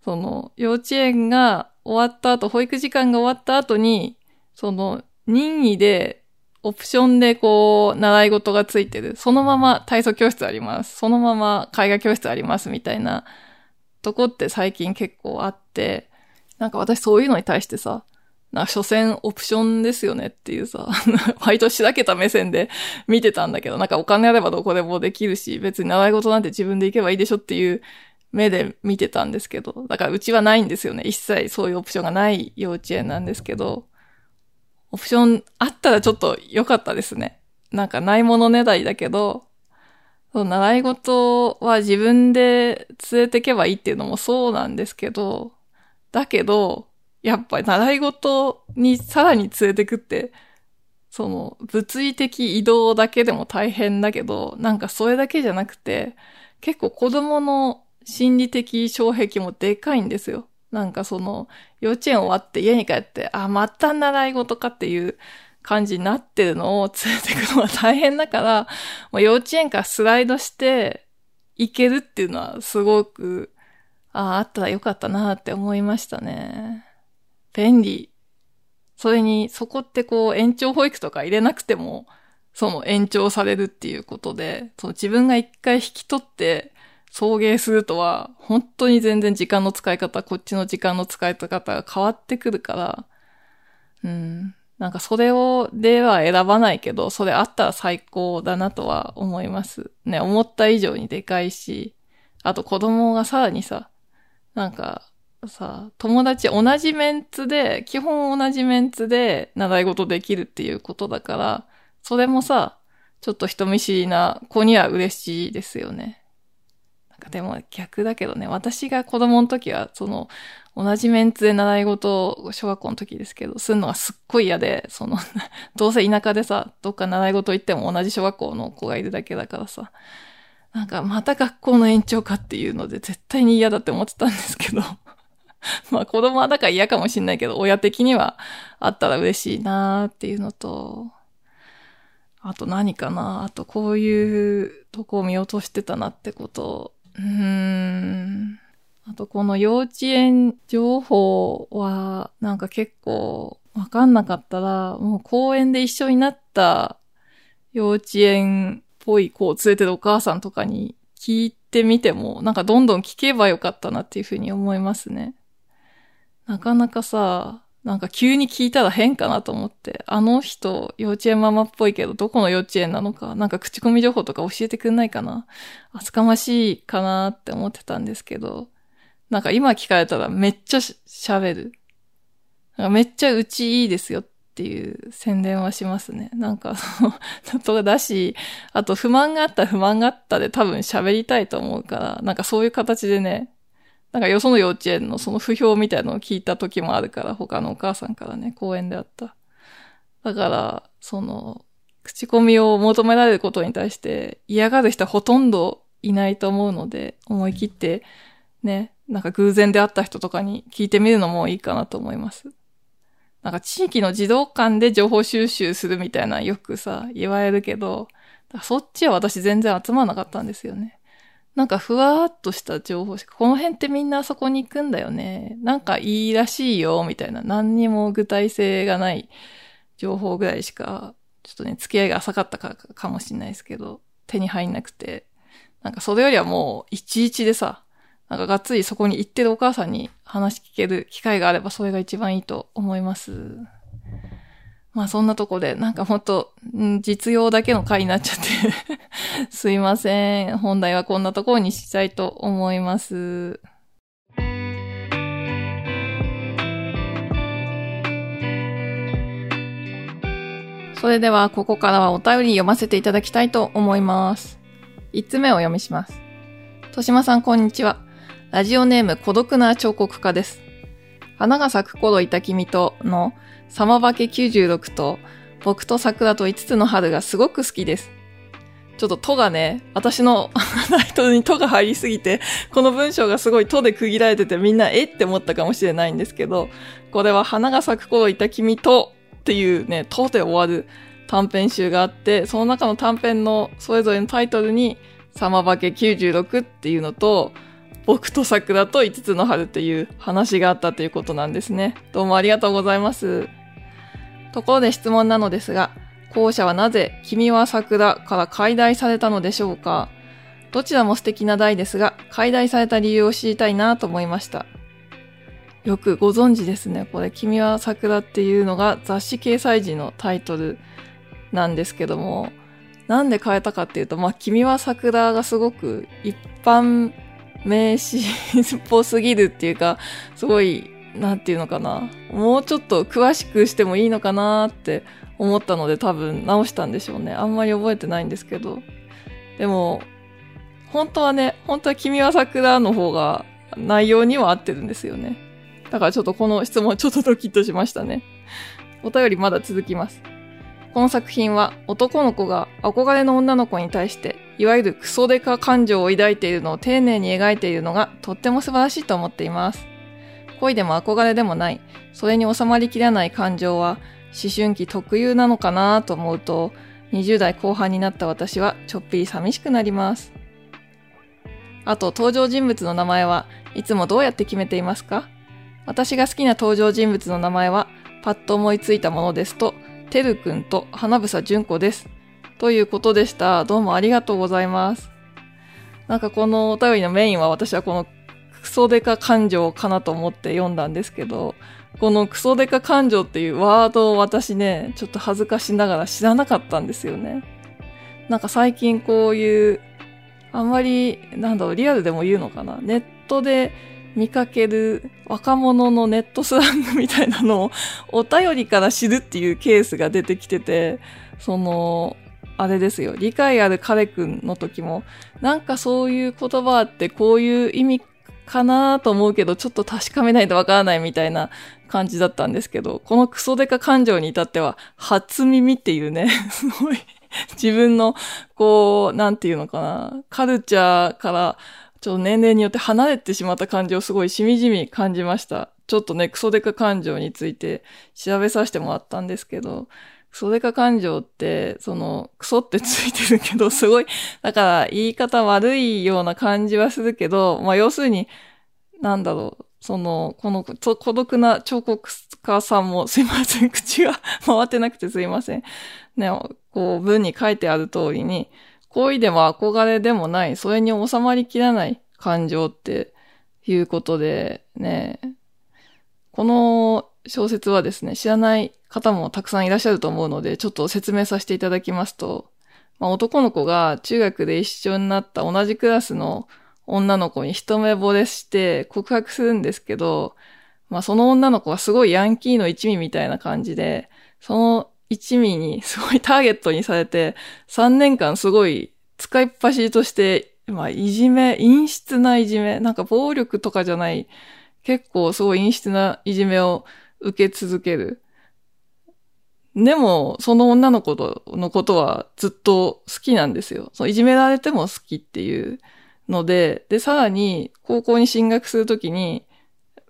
その幼稚園が終わった後、保育時間が終わった後に、その任意でオプションでこう、習い事がついてる。そのまま体操教室あります。そのまま絵画教室ありますみたいなとこって最近結構あって、なんか私そういうのに対してさ、な、所詮オプションですよねっていうさ、割としらけた目線で見てたんだけど、なんかお金あればどこでもできるし、別に習い事なんて自分で行けばいいでしょっていう目で見てたんですけど、だからうちはないんですよね。一切そういうオプションがない幼稚園なんですけど、オプションあったらちょっと良かったですね。なんかないものねだりだけど、そう習い事は自分で連れてけばいいっていうのもそうなんですけど、だけど、やっぱり習い事にさらに連れてくって、その物理的移動だけでも大変だけど、なんかそれだけじゃなくて、結構子供の心理的障壁もでかいんですよ。なんかその、幼稚園終わって家に帰って、あ、また習い事かっていう感じになってるのを連れてくのは大変だから、もう幼稚園からスライドして行けるっていうのはすごく、ああ、あったらよかったなって思いましたね。便利。それに、そこってこう、延長保育とか入れなくても、その延長されるっていうことで、その自分が一回引き取って送迎するとは、本当に全然時間の使い方、こっちの時間の使い方が変わってくるから、うん。なんかそれを、では選ばないけど、それあったら最高だなとは思います。ね、思った以上にでかいし、あと子供がさらにさ、なんか、さ、友達同じメンツで、基本同じメンツで習い事できるっていうことだから、それもさ、ちょっと人見知りな子には嬉しいですよね。なんかでも逆だけどね、私が子供の時は、その、同じメンツで習い事を、小学校の時ですけど、するのがすっごい嫌で、その、どうせ田舎でさ、どっか習い事行っても同じ小学校の子がいるだけだからさ、なんかまた学校の延長かっていうので絶対に嫌だって思ってたんですけど まあ子供はだから嫌かもしんないけど、親的にはあったら嬉しいなーっていうのと、あと何かなあとこういうとこを見落としてたなってこと。うーん。あとこの幼稚園情報はなんか結構わかんなかったら、もう公園で一緒になった幼稚園っぽい子を連れてるお母さんとかに聞いてみても、なんかどんどん聞けばよかったなっていうふうに思いますね。なかなかさ、なんか急に聞いたら変かなと思って、あの人幼稚園ママっぽいけどどこの幼稚園なのか、なんか口コミ情報とか教えてくんないかな。厚かましいかなって思ってたんですけど、なんか今聞かれたらめっちゃ喋る。なんかめっちゃうちいいですよっていう宣伝はしますね。なんかその、とだし、あと不満があったら不満があったで多分喋りたいと思うから、なんかそういう形でね、なんかよその幼稚園のその不評みたいのを聞いた時もあるから、他のお母さんからね、公園であった。だから、その、口コミを求められることに対して嫌がる人はほとんどいないと思うので、思い切ってね、なんか偶然で会った人とかに聞いてみるのもいいかなと思います。なんか地域の児童館で情報収集するみたいなよくさ、言われるけど、そっちは私全然集まらなかったんですよね。なんかふわーっとした情報しか、この辺ってみんなあそこに行くんだよね。なんかいいらしいよ、みたいな。何にも具体性がない情報ぐらいしか、ちょっとね、付き合いが浅かったかかもしれないですけど、手に入んなくて。なんかそれよりはもう、いちいちでさ、なんかがっつりそこに行ってるお母さんに話聞ける機会があればそれが一番いいと思います。まあそんなとこで、なんかほんと、実用だけの回になっちゃって すいません。本題はこんなところにしたいと思います。それでは、ここからはお便り読ませていただきたいと思います。5つ目をお読みします。豊島さん、こんにちは。ラジオネーム、孤独な彫刻家です。花が咲く頃いた君とのサマバケ96と、僕と桜と5つの春がすごく好きです。ちょっととがね、私の タイトルにとが入りすぎて、この文章がすごいとで区切られててみんなえって思ったかもしれないんですけど、これは花が咲く頃いた君とっていうね、とで終わる短編集があって、その中の短編のそれぞれのタイトルに、サマバケ96っていうのと、僕と桜と5つの春っていう話があったということなんですね。どうもありがとうございます。ところで質問なのですが、後者はなぜ君は桜から解題されたのでしょうか？どちらも素敵な題ですが、解題された理由を知りたいなと思いました。よくご存知ですね。これ、君は桜っていうのが雑誌掲載時のタイトルなんですけども、なんで変えたかっていうと、まあ、君は桜がすごく一般名詞っぽすぎるっていうか、すごい、なんていうのかな。もうちょっと詳しくしてもいいのかなって思ったので多分直したんでしょうね。あんまり覚えてないんですけど。でも、本当はね、本当は君は桜の方が内容には合ってるんですよね。だからちょっとこの質問ちょっとドキッとしましたね。お便りまだ続きます。この作品は男の子が憧れの女の子に対していわゆるクソデカ感情を抱いているのを丁寧に描いているのがとっても素晴らしいと思っています。恋でも憧れでもない、それに収まりきらない感情は思春期特有なのかなと思うと20代後半になった私はちょっぴり寂しくなります。あと登場人物の名前はいつもどうやって決めていますか？私が好きな登場人物の名前はパッと思いついたものですとてるくんと花房純子です。ということでした。どうもありがとうございます。なんかこのお便りのメインは私はこのクソデカ感情かなと思って読んだんですけど、このクソデカ感情っていうワードを私ね、ちょっと恥ずかしながら知らなかったんですよね。なんか最近こういう、あんまり、なんだろう、リアルでも言うのかな？ネットで見かける若者のネットスラングみたいなのをお便りから知るっていうケースが出てきてて、その、あれですよ。理解ある彼くんの時も、なんかそういう言葉ってこういう意味かなと思うけど、ちょっと確かめないとわからないみたいな感じだったんですけど、このクソデカ感情に至っては、初耳っていうね、すごい自分の、こう、なんていうのかな、カルチャーからちょっと年齢によって離れてしまった感じをすごいしみじみ感じました。ちょっとね、クソデカ感情について調べさせてもらったんですけど、クソデカ感情って、その、クソってついてるけど、すごい、だから言い方悪いような感じはするけど、まあ要するに、なんだろう、その、この孤独な彫刻家さんも、すいません、口が回ってなくてすいません。ね、こう文に書いてある通りに、恋でも憧れでもない、それに収まりきらない感情っていうことでね、この小説はですね、知らない方もたくさんいらっしゃると思うので、ちょっと説明させていただきますと、まあ、男の子が中学で一緒になった同じクラスの女の子に一目惚れして告白するんですけど、まあその女の子はすごいヤンキーの一味みたいな感じで、その一味にすごいターゲットにされて、3年間すごい使いっ走りとして、まあ、いじめ、陰湿ないじめ、なんか暴力とかじゃない、結構すごい陰湿ないじめを受け続ける。でも、その女の子のことはずっと好きなんですよ。そういじめられても好きっていうので、で、さらに高校に進学するときに、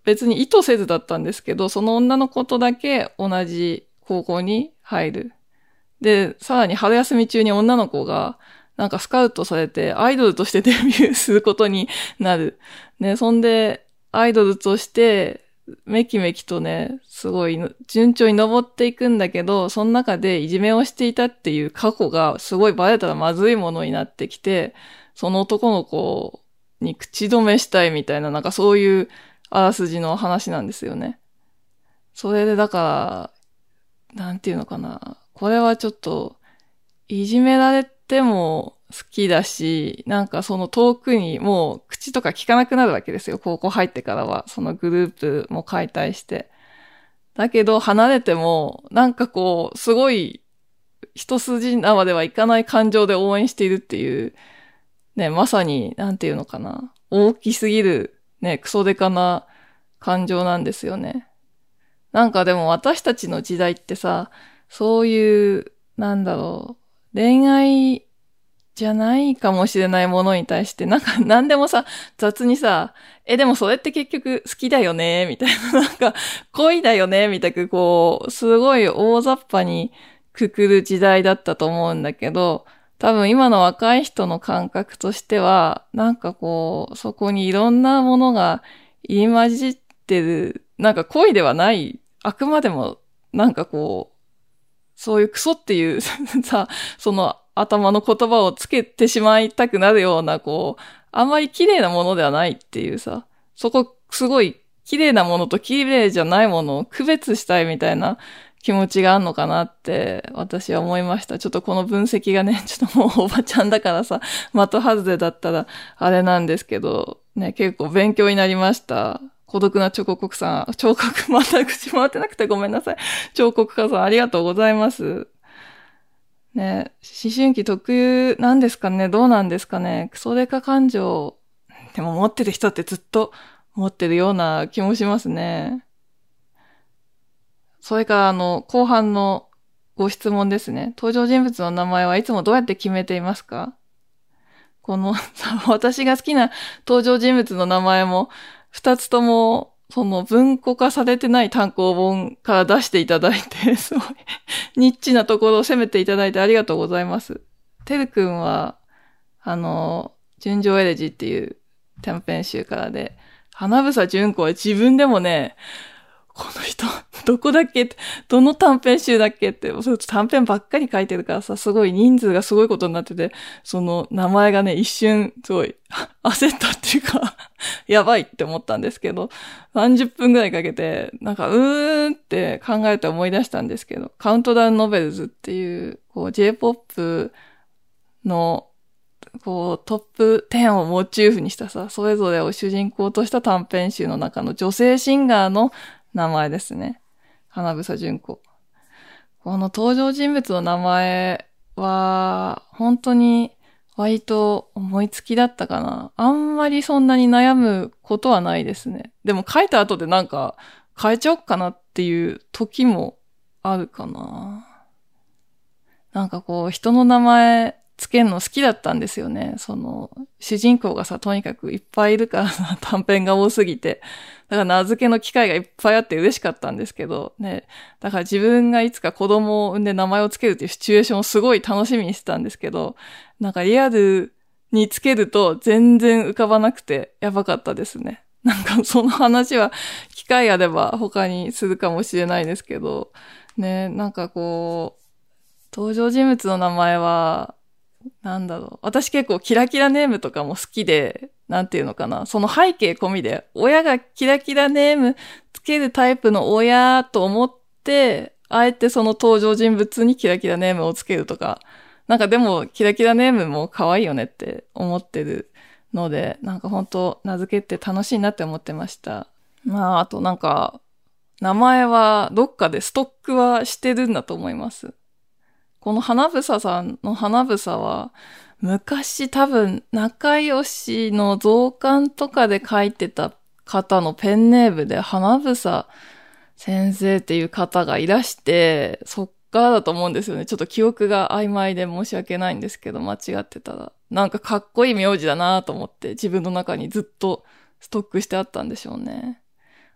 別に意図せずだったんですけど、その女の子とだけ同じ高校に入る。で、さらに春休み中に女の子が、なんかスカウトされて、アイドルとしてデビューすることになる。ね、そんで、アイドルとして、めきめきとね、すごい順調に登っていくんだけど、その中でいじめをしていたっていう過去がすごいバレたらまずいものになってきて、その男の子に口止めしたいみたいな、なんかそういうあらすじの話なんですよね。それでだから、なんていうのかな。これはちょっと、いじめられても好きだし、なんかその遠くにもう口とか聞かなくなるわけですよ。高校入ってからは。そのグループも解体して。だけど離れても、なんかこう、すごい一筋縄ではいかない感情で応援しているっていう、ね、まさに、なんていうのかな。大きすぎる、ね、クソデカな感情なんですよね。なんかでも私たちの時代ってさ、そういう、なんだろう、恋愛じゃないかもしれないものに対して、なんか何でもさ、雑にさ、え、でもそれって結局好きだよねみたいな、なんか恋だよねみたいな、こう、すごい大雑把にくくる時代だったと思うんだけど、多分今の若い人の感覚としては、なんかこう、そこにいろんなものが入り混じってる、なんか恋ではない、あくまでも、なんかこう、そういうクソっていう さ、その頭の言葉をつけてしまいたくなるような、こう、あんまり綺麗なものではないっていうさ、そこすごい綺麗なものと綺麗じゃないものを区別したいみたいな気持ちがあんのかなって私は思いました。ちょっとこの分析がね、ちょっともうおばちゃんだからさ、的外れだったらあれなんですけど、ね、結構勉強になりました。孤独な彫刻さん、彫刻また口回ってなくてごめんなさい。彫刻家さんありがとうございます。ね、思春期特有なんですかね？どうなんですかね？クソデカ感情、でも持ってる人ってずっと持ってるような気もしますね。それからあの、後半のご質問ですね。登場人物の名前はいつもどうやって決めていますか？この、私が好きな登場人物の名前も、二つともその文庫化されてない単行本から出していただいて、すごい、ニッチなところを攻めていただいてありがとうございます。てるくんは、あの、純情エレジっていう短編集からで、花房純子は自分でもね、この人、どこだっけ？どの短編集だっけ？って、そ短編ばっかり書いてるからさ、すごい人数がすごいことになってて、その名前がね、一瞬、すごい、焦ったっていうか やばいって思ったんですけど、30分ぐらいかけて、なんか、うーんって考えて思い出したんですけど、カウントダウンノベルズっていう、こう、J-POP の、こう、トップ10をモチーフにしたさ、それぞれを主人公とした短編集の中の女性シンガーの名前ですね。花房純子。この登場人物の名前は、本当に割と思いつきだったかな。あんまりそんなに悩むことはないですね。でも書いた後でなんか変えちゃおっかなっていう時もあるかな。なんかこう人の名前つけるの好きだったんですよね。その、主人公がさ、とにかくいっぱいいるからさ、短編が多すぎて。だから名付けの機会がいっぱいあって嬉しかったんですけど、ね。だから自分がいつか子供を産んで名前をつけるっていうシチュエーションをすごい楽しみにしてたんですけど、なんかリアルにつけると全然浮かばなくてやばかったですね。なんかその話は機会あれば他にするかもしれないですけど、ね、なんかこう、登場人物の名前は、なんだろう。私結構キラキラネームとかも好きで、なんていうのかな。その背景込みで、親がキラキラネームつけるタイプの親と思って、あえてその登場人物にキラキラネームをつけるとか、なんかでもキラキラネームも可愛いよねって思ってるので、なんか本当名付けて楽しいなって思ってました。まあ、あとなんか、名前はどっかでストックはしてるんだと思います。この花房さんの花房は、昔多分仲良しの増刊とかで書いてた方のペンネームで花房先生っていう方がいらして、そっからだと思うんですよね。ちょっと記憶が曖昧で申し訳ないんですけど、間違ってたら。なんかかっこいい名字だなと思って自分の中にずっとストックしてあったんでしょうね。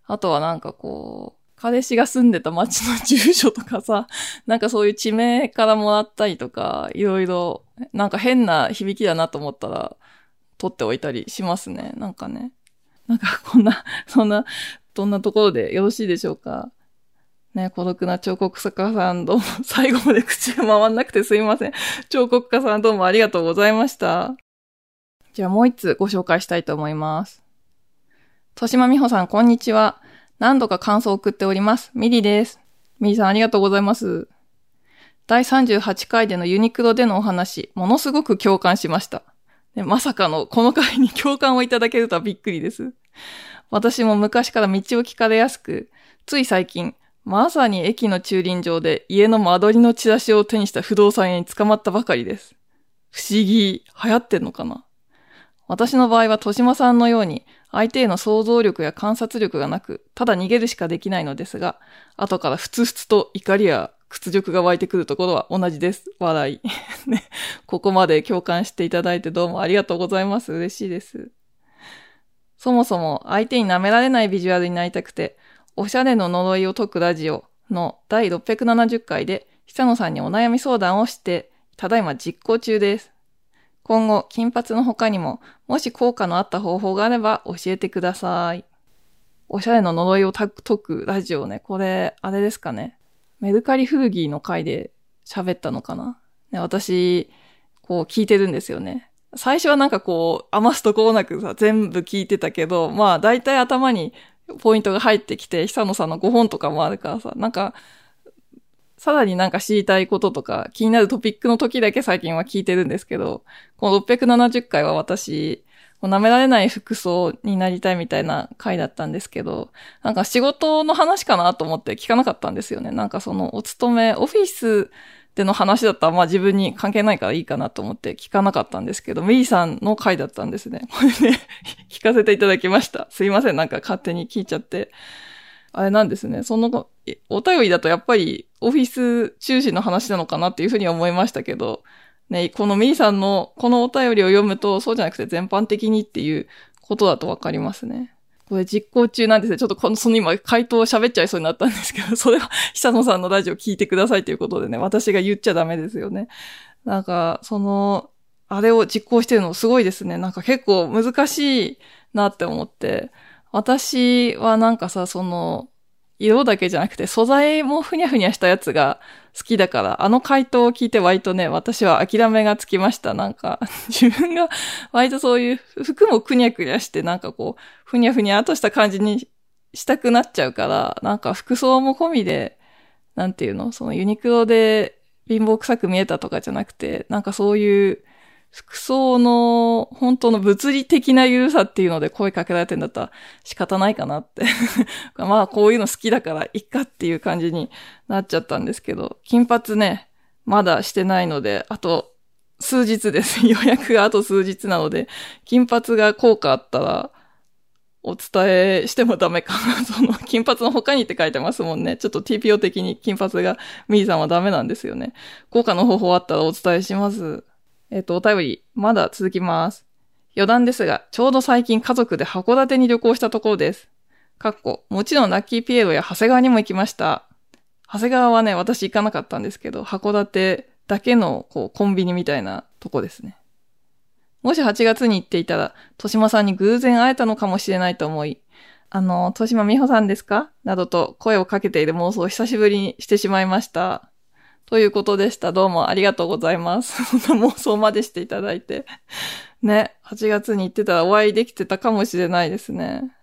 あとはなんかこう、彼氏が住んでた町の住所とかさ、なんかそういう地名からもらったりとか、いろいろ、なんか変な響きだなと思ったら、取っておいたりしますね。なんかね。なんかこんな、そんな、どんなところでよろしいでしょうか。ね、孤独な彫刻家さんどうも、最後まで口が回んなくてすいません。彫刻家さんどうもありがとうございました。じゃあもう一つご紹介したいと思います。豊島美穂さん、こんにちは。何度か感想を送っております。ミリです。みーさんありがとうございます。第38回でのユニクロでのお話、ものすごく共感しました。ね、まさかのこの回に共感をいただけるとはびっくりです。私も昔から道を聞かれやすく、つい最近、まさに駅の駐輪場で家の間取りのチラシを手にした不動産屋に捕まったばかりです。不思議、流行ってんのかな私の場合は豊島さんのように相手への想像力や観察力がなく、ただ逃げるしかできないのですが、後からふつふつと怒りや屈辱が湧いてくるところは同じです。笑い。ね、ここまで共感していただいてどうもありがとうございます。嬉しいです。そもそも相手に舐められないビジュアルになりたくて、おしゃれの呪いを解くラジオの第670回で久野さんにお悩み相談をして、ただいま実行中です。今後、金髪の他にも、もし効果のあった方法があれば教えてください。おしゃれの呪いを解くラジオね。これ、あれですかね。メルカリ古着の回で喋ったのかな。ね、私、こう聞いてるんですよね。最初はなんかこう、余すところなくさ、全部聞いてたけど、まあ大体頭にポイントが入ってきて、久野さんの5本とかもあるからさ、なんか、さらになんか知りたいこととか、気になるトピックの時だけ最近は聞いてるんですけど、この670回は私、舐められない服装になりたいみたいな回だったんですけど、なんか仕事の話かなと思って聞かなかったんですよね。なんかそのお勤め、オフィスでの話だったら、まあ自分に関係ないからいいかなと思って聞かなかったんですけど、メイさんの回だったんですね。これね、聞かせていただきました。すいません、なんか勝手に聞いちゃって。あれなんですね。その、お便りだとやっぱりオフィス中心の話なのかなっていうふうに思いましたけど、ね、このメイさんのこのお便りを読むと、そうじゃなくて全般的にっていうことだとわかりますね。これ実行中なんですね。ちょっとこの、その今回答を喋っちゃいそうになったんですけど、それは久野さんのラジオ聞いてくださいということでね、私が言っちゃダメですよね。なんか、その、あれを実行してるのすごいですね。なんか結構難しいなって思って。私はなんかさ、その、色だけじゃなくて素材もふにゃふにゃしたやつが好きだから、あの回答を聞いて割とね、私は諦めがつきました。なんか、自分が割とそういう服もくにゃくにゃしてなんかこう、ふにゃふにゃとした感じにしたくなっちゃうから、なんか服装も込みで、なんていうの？そのユニクロで貧乏臭く見えたとかじゃなくて、なんかそういう服装の本当の物理的な緩さっていうので声かけられてんだったら仕方ないかなって まあこういうの好きだからいっかっていう感じになっちゃったんですけど、金髪ね、まだしてないので、あと数日です。予約があと数日なので、金髪が効果あったらお伝えしてもダメかな。その、金髪の他にって書いてますもんね。ちょっと TPO 的に金髪がミーさんはダメなんですよね。効果の方法あったらお伝えします。えっ、と、お便り、まだ続きます。余談ですが、ちょうど最近家族で函館に旅行したところです。かっこ、もちろんラッキーピエロや長谷川にも行きました。長谷川はね、私行かなかったんですけど、函館だけの、こう、コンビニみたいなとこですね。もし8月に行っていたら、豊島さんに偶然会えたのかもしれないと思い、あの、豊島美穂さんですか？などと声をかけている妄想を久しぶりにしてしまいました。ということでした。どうもありがとうございます。そんな妄想までしていただいて。ね、8月に行ってたらお会いできてたかもしれないですね。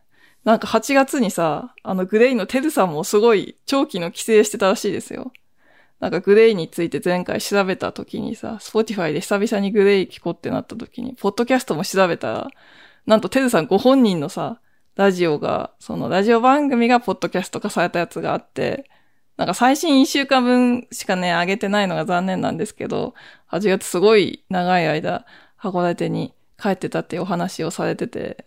なんか8月にさ、あの GLAYの TERUさんもすごい長期の帰省してたらしいですよ。なんか GLAYについて前回調べた時にさ、 Spotify で久々に GLAY聞こうってなった時に、ポッドキャストも調べたら、なんと TERUさんご本人のさ、ラジオが、そのラジオ番組がポッドキャスト化されたやつがあって、なんか最新1週間分しかね、上げてないのが残念なんですけど、8月すごい長い間、函館に帰ってたっていうお話をされてて、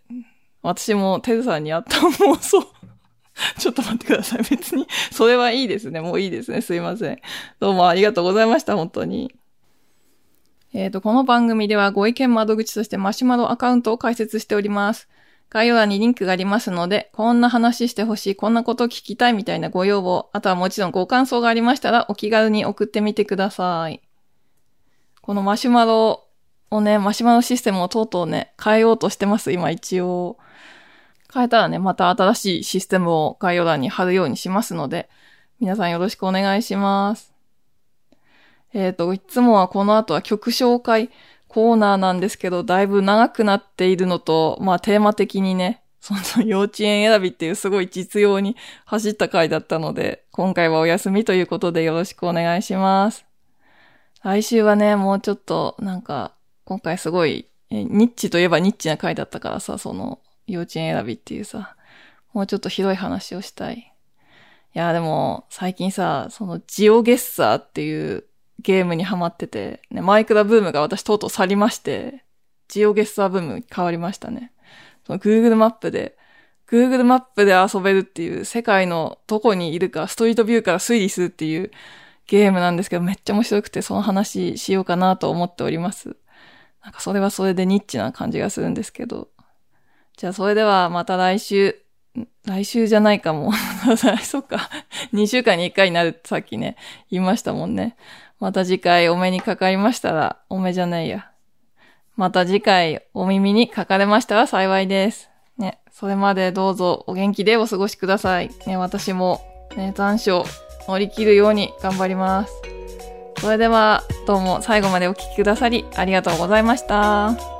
私もテズさんに会った妄想 ちょっと待ってください。別に、それはいいですね。もういいですね。すいません。どうもありがとうございました。本当に。えっ、ー、と、この番組ではご意見窓口としてマシュマロアカウントを開設しております。概要欄にリンクがありますので、こんな話してほしい、こんなこと聞きたいみたいなご要望、あとはもちろんご感想がありましたらお気軽に送ってみてください。このマシュマロをね、マシュマロシステムをとうとうね、変えようとしてます、今一応。変えたらね、また新しいシステムを概要欄に貼るようにしますので、皆さんよろしくお願いします。えっ、ー、と、いつもはこの後は曲紹介コーナーなんですけど、だいぶ長くなっているのと、まあテーマ的にね、その幼稚園選びっていうすごい実用に走った回だったので、今回はお休みということでよろしくお願いします。来週はね、もうちょっとなんか、今回すごい、ニッチといえばニッチな回だったからさ、その幼稚園選びっていうさ、もうちょっとひどい話をしたい。いや、でも、最近さ、そのジオゲッサーっていうゲームにハマってて、ね、マイクラブームが私とうとう去りまして、ジオゲッサーブームに変わりましたね。その Google マップで、Google マップで遊べるっていう世界のどこにいるかストリートビューから推理するっていうゲームなんですけどめっちゃ面白くてその話しようかなと思っております。なんかそれはそれでニッチな感じがするんですけど。じゃあそれではまた来週、来週じゃないかも。そっか。2週間に1回になるってさっきね、言いましたもんね。また次回お目にかかりましたら、お目じゃないや。また次回お耳にかかれましたら幸いです。ね、それまでどうぞお元気でお過ごしください。ね、私も、ね、残暑乗り切るように頑張ります。それでは、どうも最後までお聴きくださりありがとうございました。